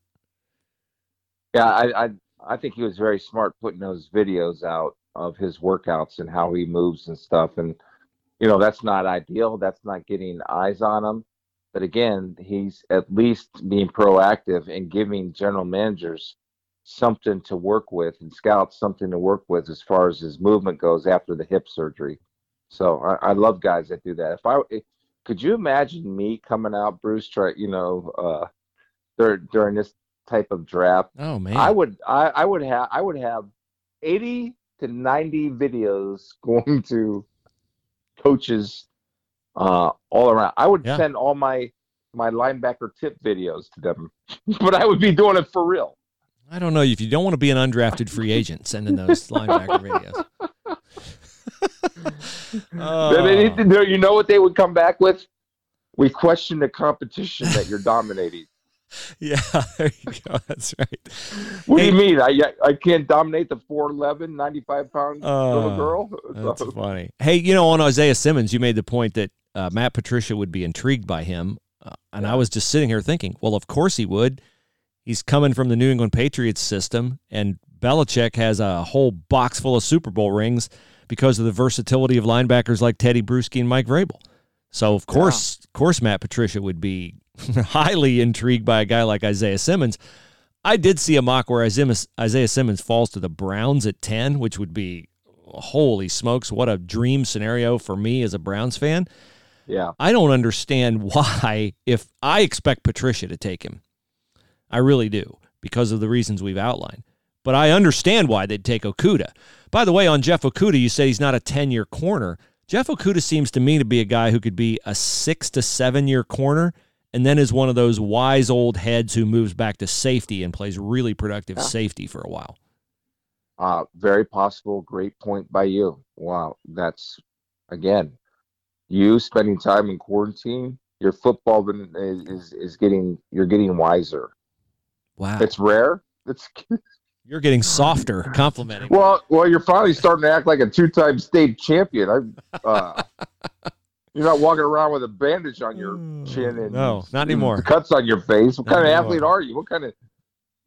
Yeah, I, I I think he was very smart putting those videos out of his workouts and how he moves and stuff. And you know, that's not ideal. That's not getting eyes on him. But again, he's at least being proactive and giving general managers something to work with and scouts something to work with as far as his movement goes after the hip surgery. So I, I love guys that do that. If I if- could you imagine me coming out, Bruce, try, you know, uh, during during this type of draft Oh, man. I would I, I would have I would have 80 to 90 videos (laughs) going to coaches uh all around. I would Yeah. send all my my linebacker tip videos to them. (laughs) but I would be doing it for real. I don't know if you don't want to be an undrafted free agent sending those (laughs) linebacker videos. (laughs) Then they need to know- you know what they would come back with? We question the competition that you're dominating. (laughs) yeah, (laughs) there you go. That's right. What Hey. do you mean? I I can't dominate the 4'11, 95 pound little Oh, girl? (laughs) That's funny. Hey, you know, on Isaiah Simmons, you made the point that uh, Matt Patricia would be intrigued by him, uh, and I was just sitting here thinking, well, of course he would. He's coming from the New England Patriots system, and Belichick has a whole box full of Super Bowl rings because of the versatility of linebackers like Teddy Bruschi and Mike Vrabel. So of course, of course, Matt Patricia would be (laughs) highly intrigued by a guy like Isaiah Simmons. I did see a mock where Isaiah, Simmons falls to the Browns at ten, which would be holy smokes, what a dream scenario for me as a Browns fan. yeah. I don't understand (laughs) why, if I expect Patricia to take him, I really do, because of the reasons we've outlined. But I understand why they'd take Okudah. By the way, on Jeff Okudah, you say he's not a 10 year corner. Jeff Okudah seems to me to be a guy who could be a six to seven year corner and then is one of those wise old heads who moves back to safety and plays really productive Yeah. safety for a while. Uh, very possible. Great point by you. Wow, that's again, you spending time in quarantine. Your football is is, is getting you're getting wiser. Wow. It's rare. It's (laughs) You're getting softer complimenting. well, well, you're finally starting to act like a two-time state champion. I, uh, (laughs) you're not walking around with a bandage on your chin and No, not anymore. cuts on your face. What Not kind of anymore. athlete are you? What kind of?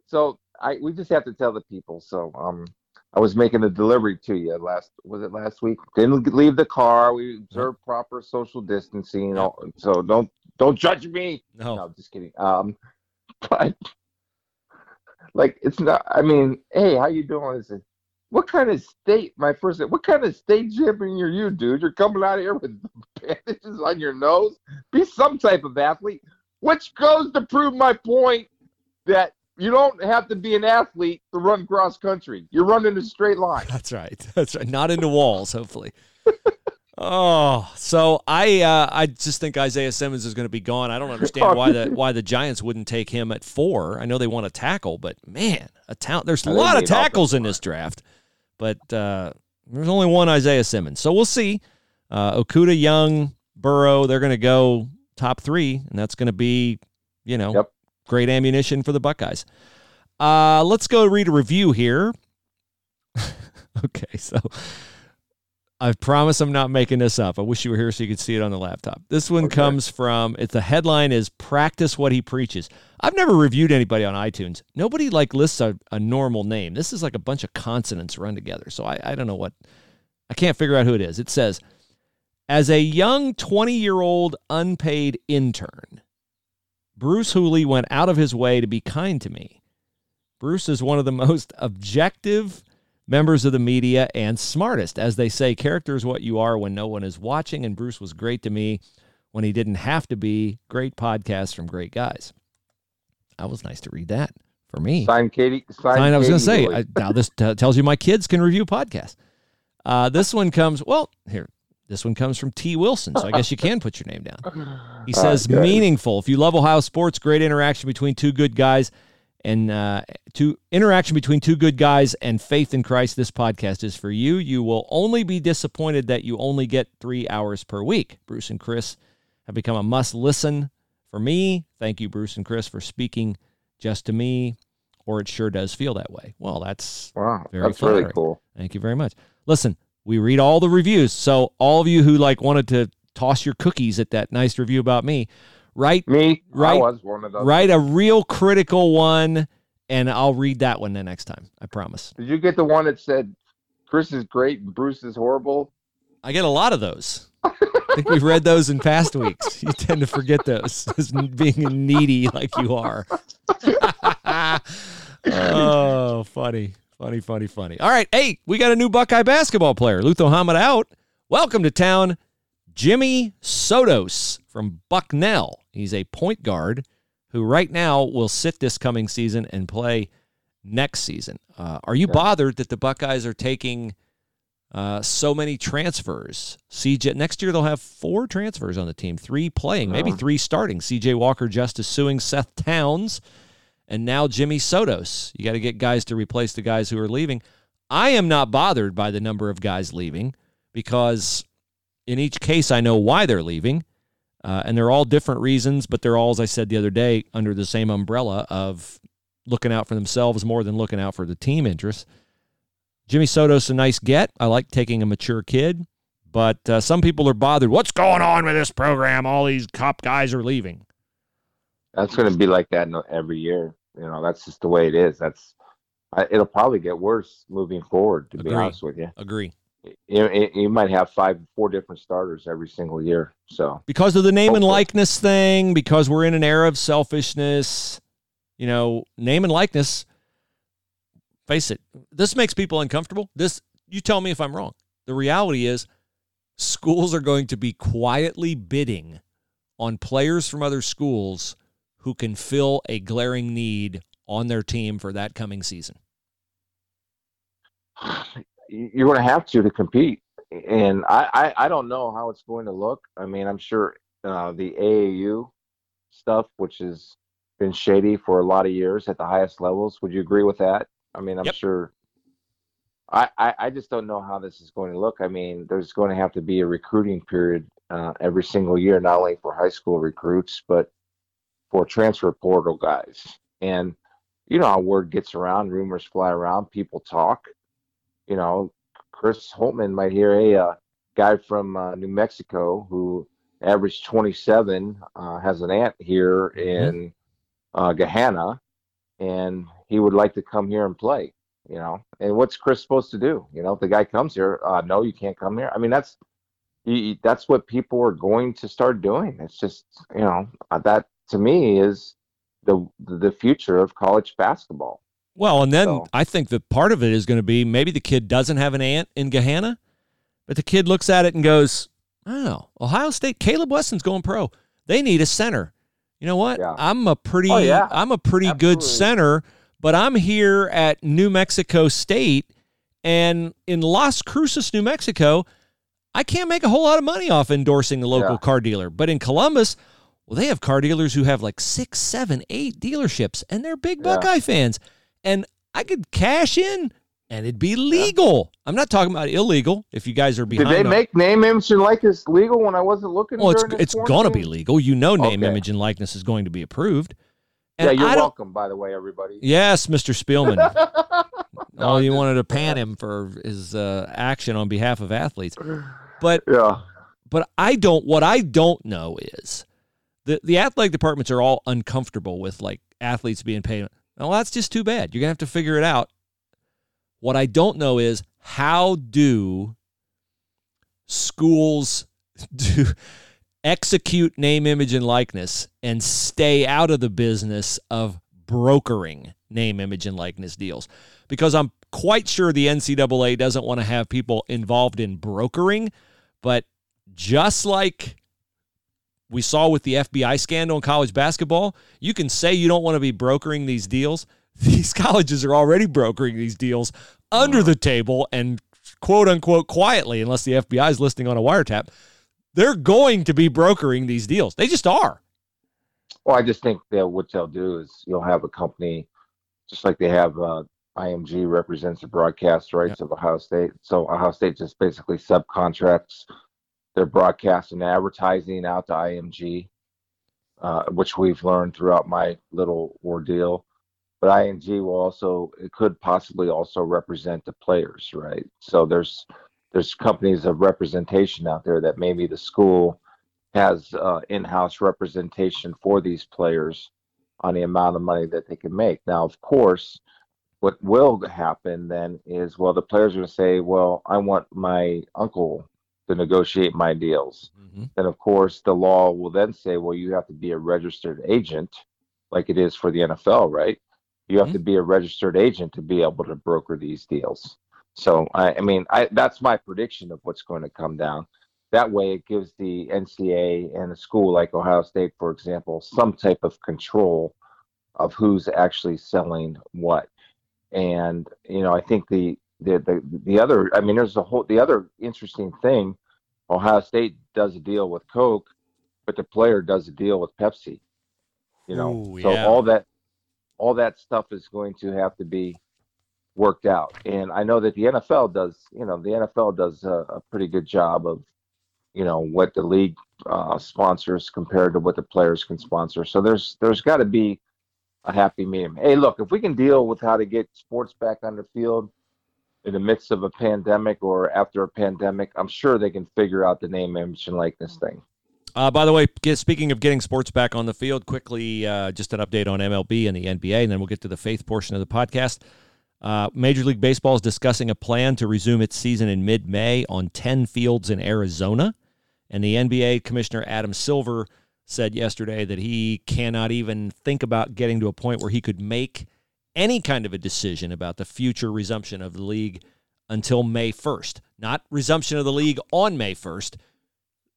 So I we just have to tell the people. So um, I was making a delivery to you last was it last week? Didn't leave the car. We observed proper social distancing. Yep. So don't don't judge me. No. No, just kidding. Um, (laughs) but like it's not. I mean, hey, how you doing? Is it? What kind of state? My first, what kind of state champion are you, dude? You're coming out here with (laughs) bandages on your nose. Be some type of athlete, which goes to prove my point that you don't have to be an athlete to run cross country. You're running a straight line. (laughs) That's right. (laughs) That's right. Not into walls, hopefully. oh, so I uh, I just think Isaiah Simmons is going to be gone. I don't understand why the why the Giants wouldn't take him at four. I know they want to tackle, but man, a ta- there's a lot of tackles in this draft, but uh, there's only one Isaiah Simmons. So we'll see. Uh, Okudah, Young, Burrow, they're going to go top three, and that's going to be, you know, Yep. great ammunition for the Buckeyes. Uh, let's go read a review here. (laughs) okay, so I promise I'm not making this up. I wish you were here so you could see it on the laptop. This one Okay. comes from it's The headline is "Practice what he preaches." I've never reviewed anybody on iTunes. Nobody like lists a, a normal name. This is like a bunch of consonants run together. So I, I don't know what. I can't figure out who it is. It says, "As a young 20 year old unpaid intern, Bruce Hooley went out of his way to be kind to me. Bruce is one of the most (laughs) objective." Members of the media and smartest. As they say, character is what you are when no one is watching, and Bruce was great to me when he didn't have to be. Great podcast from great guys. That was nice to read that for me. Sign Katie. Sign. Fine, I was going to say, I, now this t- tells you my kids can review podcasts. Uh, this one comes, well, here, this one comes from T. Wilson, so I guess you can put your name down. He (laughs) says, Okay. meaningful. If you love Ohio sports, great interaction between two good guys and uh, two interaction between two good guys and faith in Christ. This podcast is for you. You will only be disappointed that you only get three hours per week. Bruce and Chris have become a must listen for me. Thank you, Bruce and Chris, for speaking just to me, or it sure does feel that way. Well, that's wow, very that's really cool. Thank you very much. Listen, we read all the reviews. So all of you who like wanted to toss your cookies at that nice review about me, write Me, I Right. was one of those. write a real critical one and I'll read that one the next time. I promise. Did you get the one that said Chris is great and Bruce is horrible? I get a lot of those. I think we've read those in past weeks. (laughs) You tend to forget those (laughs) as being needy like you are. (laughs) oh, funny, funny, funny, funny. All right. Hey, we got a new Buckeye basketball player. Luther Muhammad out. Welcome to town, Jimmy Sotos from Bucknell. He's a point guard who right now will sit this coming season and play next season. Uh, are you bothered that the Buckeyes are taking uh, so many transfers? CJ next year they'll have four transfers on the team, three playing, maybe three starting. CJ Walker, just Justice Sueing, Seth Towns, and now Jimmy Sotos. You got to get guys to replace the guys who are leaving. I am not bothered by the number of guys leaving because in each case I know why they're leaving. Uh, and they're all different reasons, but they're all, as I said the other day, under the same umbrella of looking out for themselves more than looking out for the team interests. Jimmy Soto's a nice get. I like taking a mature kid, but uh, some people are bothered. What's going on with this program? All these cop guys are leaving. That's going to be like that every year. You know, that's just the way it is. That's I, it'll probably get worse moving forward. To be honest with you, Agree. You, might have five, four different starters every single year. So Because of the name and likeness thing, because we're in an era of selfishness, you know, name and likeness. Face it, this makes people uncomfortable. This, you tell me if I'm wrong. The reality is, schools are going to be quietly bidding on players from other schools who can fill a glaring need on their team for that coming season. (sighs) (sighs) (sighs) you- you're going to have to to compete. And I, I, I don't know how it's going to look. I mean, I'm sure uh, the AAU stuff, which has been shady for a lot of years at the highest levels. Would you agree with that? I mean, I'm Yep. sure. I, I, I just don't know how this is going to look. I mean, there's going to have to be a recruiting period uh, every single year, not only for high school recruits, but for transfer portal guys. And you know how word gets around, rumors fly around, people talk. You know, Chris Holtmann might hear a uh, guy from uh, New Mexico who averaged 27, uh, has an aunt here in uh, Gahanna, and he would like to come here and play. You know, and what's Chris supposed to do? You know, if the guy comes here, uh, no, you can't come here. I mean, that's you, that's what people are going to start doing. It's just you know uh, that to me is the the future of college basketball. Well, and then So- I think that part of it is going to be maybe the kid doesn't have an aunt in Gahanna, but the kid looks at it and goes, "Oh, Ohio State, Kaleb Wesson's going pro. They need a center. You know what? Yeah. I'm a pretty, Oh, yeah. I'm a pretty good center, but I'm here at New Mexico State, and in Las Cruces, New Mexico, I can't make a whole lot of money off endorsing the local Yeah. car dealer. But in Columbus, well, they have car dealers who have like six, seven, eight dealerships, and they're big Yeah. Buckeye fans. And I could cash in, and it'd be legal. I'm not talking about illegal. If you guys are behind, Did behind, they on- make name, image, and likeness legal when I wasn't looking? well, it's it's gonna be legal. You know, name, Okay. image, and likeness is going to be approved. Yeah, you're welcome. By the way, everybody. Yes, Mr. Spielman. (laughs) No, oh, you wanted to pan him for his uh, action on behalf of athletes, but Yeah. but I don't. What I don't know is the the athletic departments are all uncomfortable with like athletes being paid. Well, that's just too bad. You're gonna have to figure it out. What I don't know is how do schools (laughs) do execute name, image, and likeness and stay out of the business of brokering name, image, and likeness deals. Because I'm quite sure the NCAA doesn't want to have people involved in brokering, but just like we saw with the FBI scandal in college basketball, you can say you don't want to be brokering these deals. (laughs) These colleges are already brokering these deals under the table and quote unquote quietly, unless the FBI is listing on a wiretap. They're going to be brokering these deals. They just are. Well, I just think that what they'll do is you'll have a company, just like they have uh, IMG represents the broadcast rights of Ohio State. So Ohio State just basically subcontracts their broadcast and advertising out to IMG, uh, which we've learned throughout my little ordeal. But IMG will also it could possibly also represent the players, right? So there's there's companies of representation out there that maybe the school has uh, in-house representation for these players on the amount of money that they can make. Now, of course, what will happen then is, well, the players are going to say, well, I want my uncle to negotiate my deals. and of course, the law will then say, well, you have to be a registered agent, like it is for the NFL, right? You have Mhm. to be a registered agent to be able to broker these deals. So, I, I mean, I, that's my prediction of what's going to come down that way it gives the NCA and a school like Ohio State, for example, some type of control of who's actually selling what. And you know, I think the the the, the other, I mean, there's a whole the other interesting thing. Ohio State does a deal with Coke, but the player does a deal with Pepsi. You know, Ooh, so yeah. all that all that stuff is going to have to be worked out. And I know that the NFL does, you know, the NFL does a, a pretty good job of, you know, what the league uh, sponsors compared to what the players can sponsor. So there's there's got to be a happy medium. Hey, look, if we can deal with how to get sports back on the field in the midst of a pandemic or after a pandemic, I'm sure they can figure out the name, image, and likeness thing. Uh, by the way, get, speaking of getting sports back on the field, quickly, uh, just an update on MLB and the NBA, and then we'll get to the faith portion of the podcast. Uh, Major League Baseball is discussing a plan to resume its season in mid May on 10 fields in Arizona. And the NBA Commissioner Adam Silver said yesterday that he cannot even think about getting to a point where he could make any kind of a decision about the future resumption of the league until May 1st. Not resumption of the league on May 1st,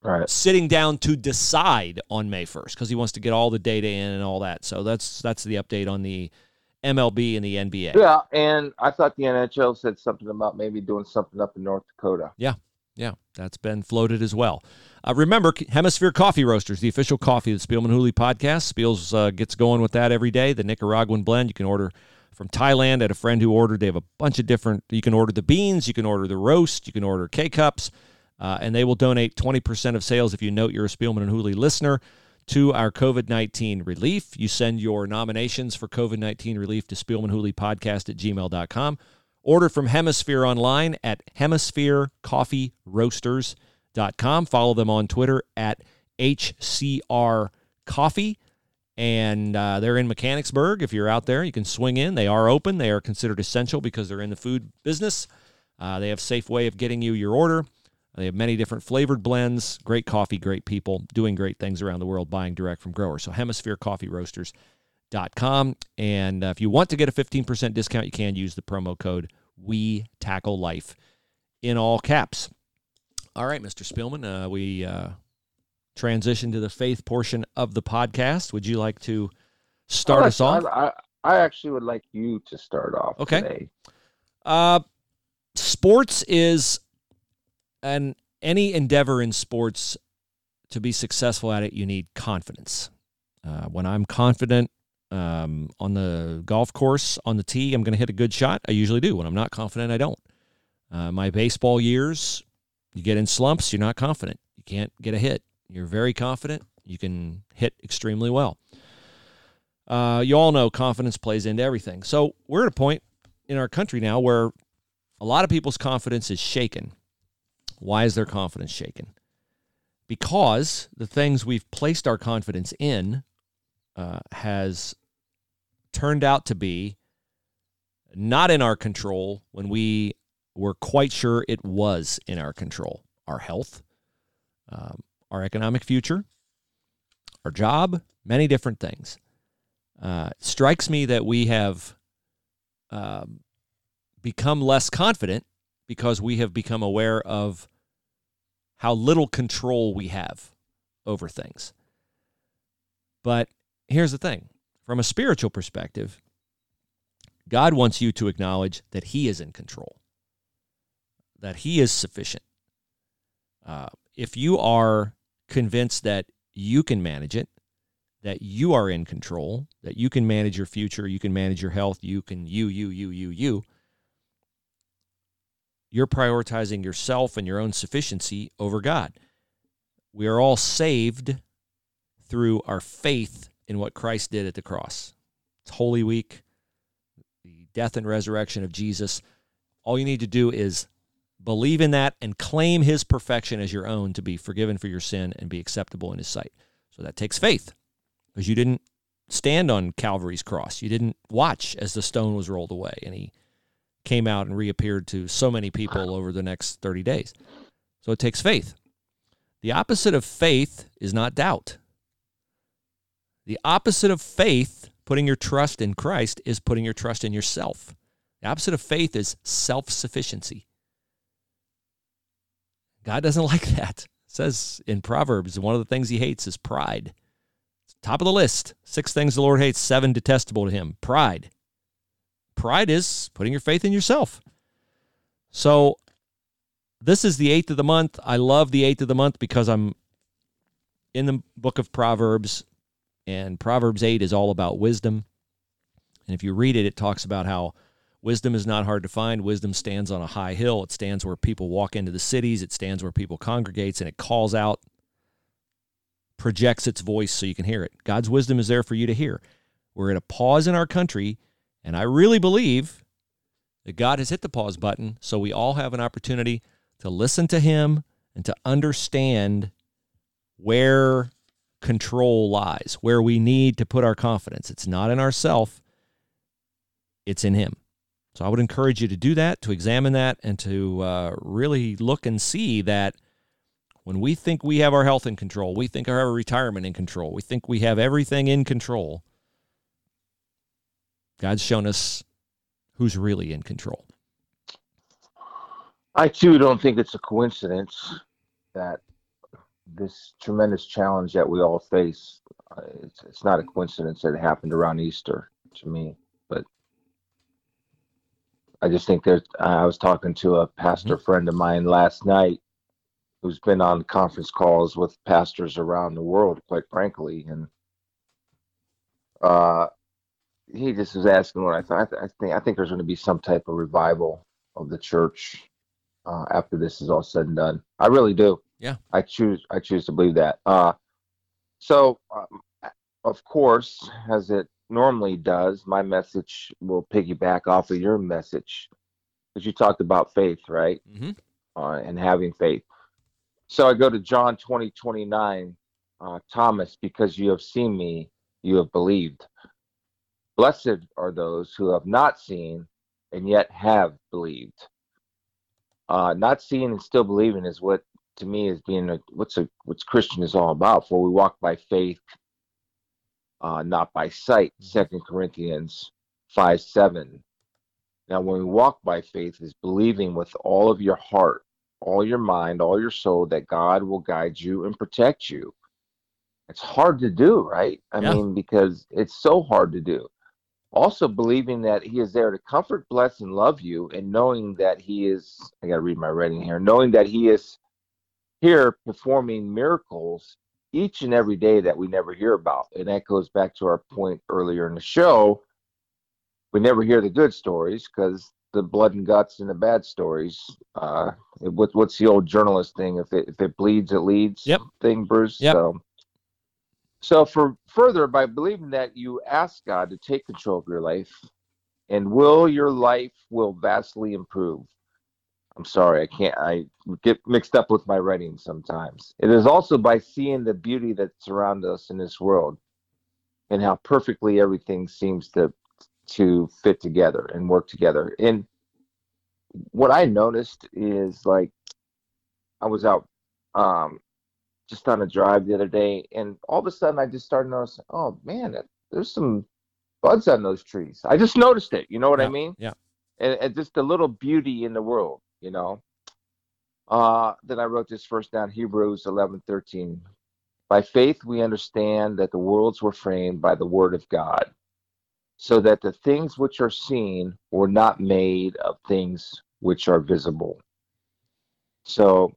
Right. sitting down to decide on May 1st because he wants to get all the data in and all that. So that's that's the update on the MLB and the NBA. Yeah, and I thought the NHL said something about maybe doing something up in North Dakota. Yeah, that's been floated as well. Uh, remember, Hemisphere Coffee Roasters, the official coffee of the Spielman Hooley podcast. Spiels uh, gets going with that every day. The Nicaraguan blend you can order from Thailand. at a friend who ordered. They have a bunch of different. You can order the beans. You can order the roast. You can order K cups, uh, and they will donate twenty percent of sales if you note you're a Spielman and Hooley listener to our COVID nineteen relief. You send your nominations for COVID nineteen relief to Spielman Hooley podcast at gmail.com. Order from Hemisphere online at hemispherecoffeeroasters.com. Follow them on Twitter at HCR Coffee. And uh, they're in Mechanicsburg. If you're out there, you can swing in. They are open. They are considered essential because they're in the food business. Uh, they have a safe way of getting you your order. They have many different flavored blends, great coffee, great people, doing great things around the world, buying direct from growers. So hemispherecoffeeroasters.com. com. And uh, if you want to get a 15% discount, you can use the promo code We Tackle Life in all caps. All right, Mr. Spielman, uh, we uh, transition to the faith portion of the podcast. Would you like to start I, us off? I, I actually would like you to start off. Okay. Today. Uh, sports is an any endeavor in sports to be successful at it. You need confidence. Uh, when I'm confident um, on the golf course on the tee, I'm going to hit a good shot. I usually do. When I'm not confident, I don't. Uh, my baseball years, you get in slumps, you're not confident. You can't get a hit. You're very confident. You can hit extremely well. Uh, you all know confidence plays into everything. So we're at a point in our country now where a lot of people's confidence is shaken. Why is their confidence shaken? Because the things we've placed our confidence in uh, has turned out to be not in our control when we were quite sure it was in our control. Our health, um, our economic future, our job, many different things. Uh, strikes me that we have um, become less confident because we have become aware of how little control we have over things. But here's the thing from a spiritual perspective, God wants you to acknowledge that He is in control, that He is sufficient. Uh, if you are convinced that you can manage it, that you are in control, that you can manage your future, you can manage your health, you can, you, you, you, you, you, you're prioritizing yourself and your own sufficiency over God. We are all saved through our faith in what Christ did at the cross. It's Holy Week, the death and resurrection of Jesus. All you need to do is believe in that and claim his perfection as your own to be forgiven for your sin and be acceptable in his sight. So that takes faith because you didn't stand on Calvary's cross. You didn't watch as the stone was rolled away and he came out and reappeared to so many people over the next 30 days. So it takes faith. The opposite of faith is not doubt. The opposite of faith, putting your trust in Christ, is putting your trust in yourself. The opposite of faith is self sufficiency. God doesn't (laughs) like that. It says in Proverbs, one of the things he hates is pride. Top of the list. Six things the Lord hates, seven detestable to him. Pride. Pride is putting your faith in yourself. So this is the eighth of the month. I love the eighth of the month because I'm in the book of Proverbs, and Proverbs 8 is all about wisdom. And if you read it, it talks about how wisdom is not hard to find. Wisdom stands on a high hill. It stands where people walk into the cities. It stands where people congregates, and it calls out, projects its voice so you can hear it. God's wisdom is there for you to hear. We're at a pause in our country, and I really believe that God has hit the pause button so we all have an opportunity to listen to Him and to understand where control lies, where we need to put our confidence. It's not in ourself, it's in Him. So I would encourage you to do that, to examine that, and to uh, really look and see that when we think we have our health in control, we think our retirement in control, we think we have everything in control, God's shown us who's really in control. I too don't think it's a coincidence that this tremendous challenge that we all face, uh, it's, it's not a coincidence that it happened around Easter to me, but I just think there's, I was talking to a pastor friend of mine last night who's been on conference calls with pastors around the world, quite frankly, and uh, he just was asking what I thought. I, th- I think I think there's going to be some type of revival of the church uh, after this is all said and done. I really do. Yeah. I choose. I choose to believe that. Uh, so, um, of course, as it normally does, my message will piggyback off of your message because you talked about faith, right? Mm-hmm. Uh, and having faith. So I go to John 20, 29. Uh, Thomas, because you have seen me, you have believed. Blessed are those who have not seen and yet have believed. Uh, not seeing and still believing is what, to me, is being a, what's a what's Christian is all about. For we walk by faith, uh, not by sight. Second Corinthians five seven. Now, when we walk by faith, is believing with all of your heart, all your mind, all your soul that God will guide you and protect you. It's hard to do, right? I Yeah. mean, because it's so hard to do. Also, believing that He is there to comfort, bless, and love you, and knowing that He is, I got to read my writing here, knowing that He is here performing miracles each and every day that we never hear about. And that goes back to our point earlier in the show. We never hear the good stories because the blood and guts and the bad stories. Uh, it- what, what's the old journalist thing? If it, if it bleeds, it leads Yep. thing, Bruce. Yep. So, so for further, by believing that you ask God to take control of your life, and will your life will vastly improve. I'm sorry, I can't. I get mixed up with my writing sometimes. It is also by seeing the beauty that surrounds us in this world, and how perfectly everything seems to to fit together and work together. And what I noticed is like I was out um, just on a drive the other day, and all of a sudden I just started noticing, oh man, there's some buds on those trees. I just noticed it. You know what I mean? yeah. And, and just a little beauty in the world, you know. Uh, then I wrote this first down, Hebrews eleven thirteen. By faith we understand that the worlds were framed by the word of God, so that the things which are seen were not made of things which are visible. So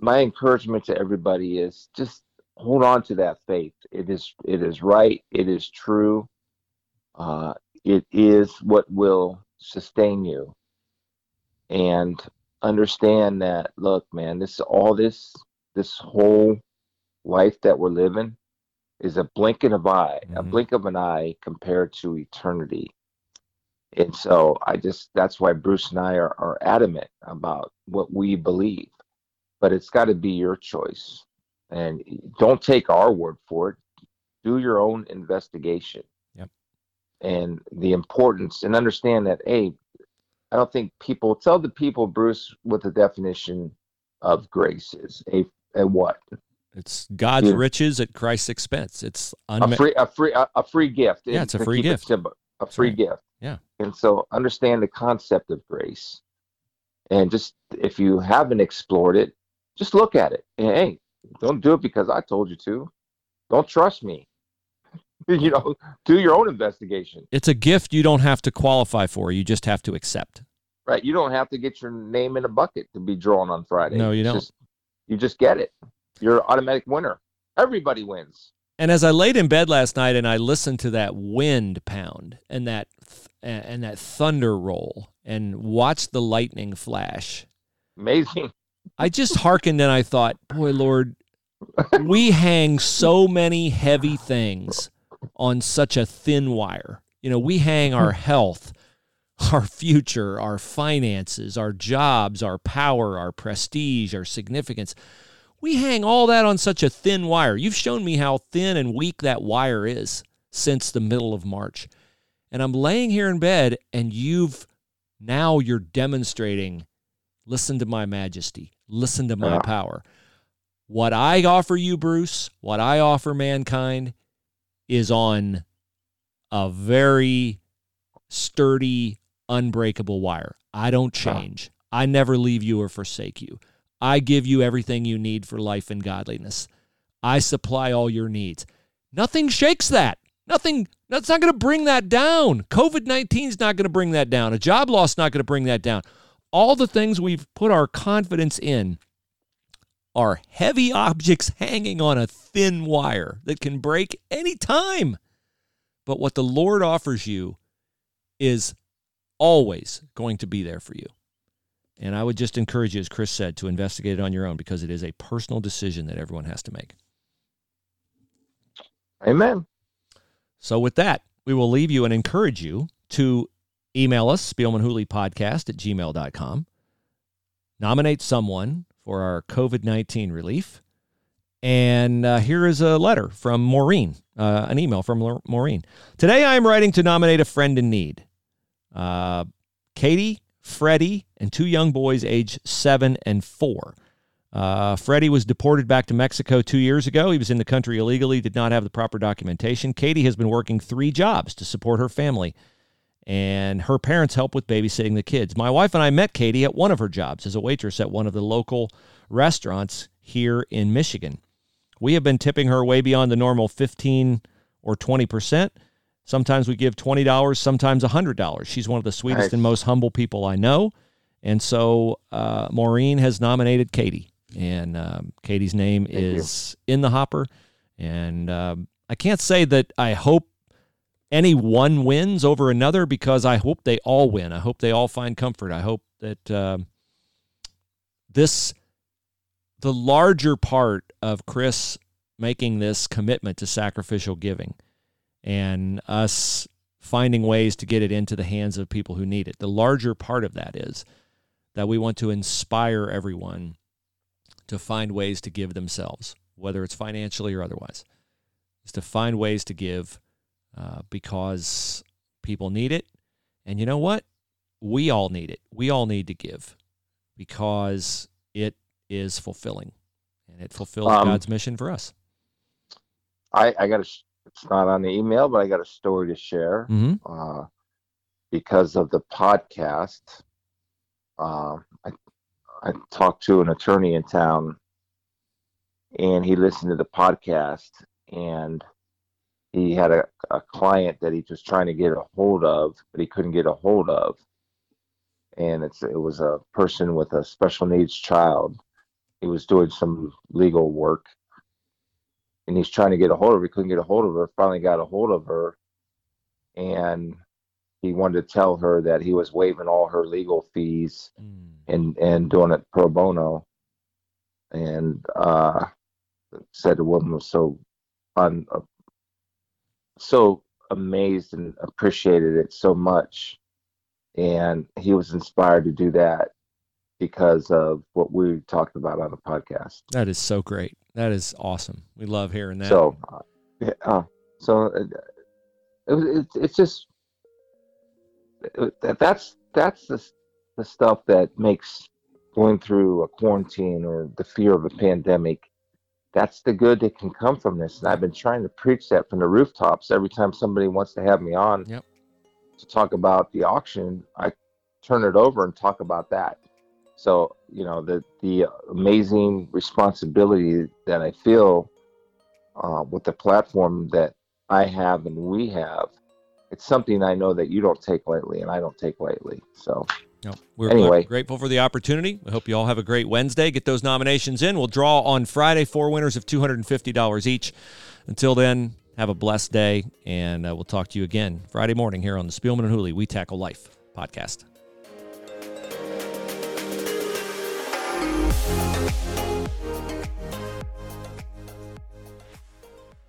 my encouragement to everybody is just hold on to that faith. It is it is right. It is true. Uh, it is what will sustain you. And understand that. Look, man, this all this this whole life that we're living is a blink of an eye, a Mhm. blink of an eye compared to eternity. And so I just that's why Bruce and I are, are adamant about what we believe. But it's got to be your choice. And don't take our word for it. Do your own investigation. Yep. And the importance and understand that, hey, I don't think people tell the people, Bruce, what the definition of grace is. A a what? It's God's Yeah. riches at Christ's expense. It's A free a free a, a free gift. Yeah, it's a free gift. simple, a free right. gift. Yeah. And so understand the concept of grace. And just if you haven't explored it, just look at it. And hey, don't do it because I told you to. Don't trust me. (laughs) you know, do your own investigation. It's a gift you don't have to qualify for. You just have to accept. Right. You don't have to get your name in a bucket to be drawn on Friday. No, you It's don't. Just, you just get it. You're automatic winner. Everybody wins. And as I laid in bed last night and I listened to that wind pound and that th- and that thunder roll and watched the lightning flash, Amazing. I just hearkened and I thought, boy, Lord, we hang so many heavy things on such a thin wire. You know, we hang our hmm. health, our future, our finances, our jobs, our power, our prestige, our significance. We hang all that on such a thin wire. You've shown me how thin and weak that wire is since the middle of March. And I'm laying here in bed, and you've now you're demonstrating listen to my majesty, listen to my uh-huh. power. What I offer you, Bruce, what I offer mankind is on a very sturdy, unbreakable wire. I don't change. I never leave you or forsake you. I give you everything you need for life and godliness. I supply all your needs. Nothing shakes that. Nothing, that's not going to bring that down. COVID 19 is not going to bring that down. A job loss is not going to bring that down. All the things we've put our confidence in are heavy objects hanging on a thin wire that can break any time. But what the Lord offers you is always going to be there for you. And I would just encourage you, as Chris said, to investigate it on your own because it is a personal decision that everyone has to make. Amen. So, with that, we will leave you and encourage you to email us, spielmanhooleypodcast at gmail.com. Nominate someone for our COVID 19 relief. And uh, here is a letter from Maureen, uh, an email from Maureen. Today I am writing to nominate a friend in need. Uh, Katie, Freddie, and two young boys aged seven and four. Uh, Freddie was deported back to Mexico two years ago. He was in the country illegally, did not have the proper documentation. Katie has been working three jobs to support her family, and her parents help with babysitting the kids. My wife and I met Katie at one of her jobs as a waitress at one of the local restaurants here in Michigan. We have been tipping her way beyond the normal 15 or 20%. Sometimes we give $20, sometimes $100. She's one of the sweetest Nice. and most humble people I know. And so uh, Maureen has nominated Katie, and um, Katie's name you. is in the hopper. And um, I can't say that I hope any one wins over another because I hope they all win. I hope they all find comfort. I hope that um, this, the larger part of Chris making this commitment to sacrificial giving and us finding ways to get it into the hands of people who need it. The larger part of that is that we want to inspire everyone to find ways to give themselves, whether it's financially or otherwise, is to find ways to give uh, because people need it. And you know what? We all need it. We all need to give because it is fulfilling and it fulfills Um, God's mission for us. I, I got a, it's not on the email, but I got a story to share. Mm-hmm. Uh, because of the podcast, uh, I I talked to an attorney in town, and he listened to the podcast, and he had a, a client that he was trying to get a hold of, but he couldn't get a hold of, and it's it was a person with a special needs child. He was doing some legal work, and he's trying to get a hold of her. He couldn't get a hold of her. Finally, got a hold of her, and he wanted to tell her that he was waiving all her legal fees Mm. and and doing it pro bono and uh said the woman was so un so amazed and appreciated it so much and he was inspired to do that because of what we talked about on the podcast That is so great. That is awesome. We love hearing that. so uh, yeah, uh, so uh, it, it's it's just it, that- that's that's the the stuff that makes going through a quarantine or the fear of a pandemic. That's the good that can come from this, and I've been trying to preach that from the rooftops every time somebody wants to have me on Yep. to talk about the auction. I turn it over and talk about that. So you know the the amazing responsibility that I feel uh, with the platform that I have and we have. It's something I know that you don't take lightly, and I don't take lightly. So No, we're Anyway. grateful for the opportunity. We hope you all have a great Wednesday. Get those nominations in. We'll draw on Friday four winners of $250 each. Until then, have a blessed day, and uh, we'll talk to you again Friday morning here on the Spielman and Hooley We Tackle Life podcast.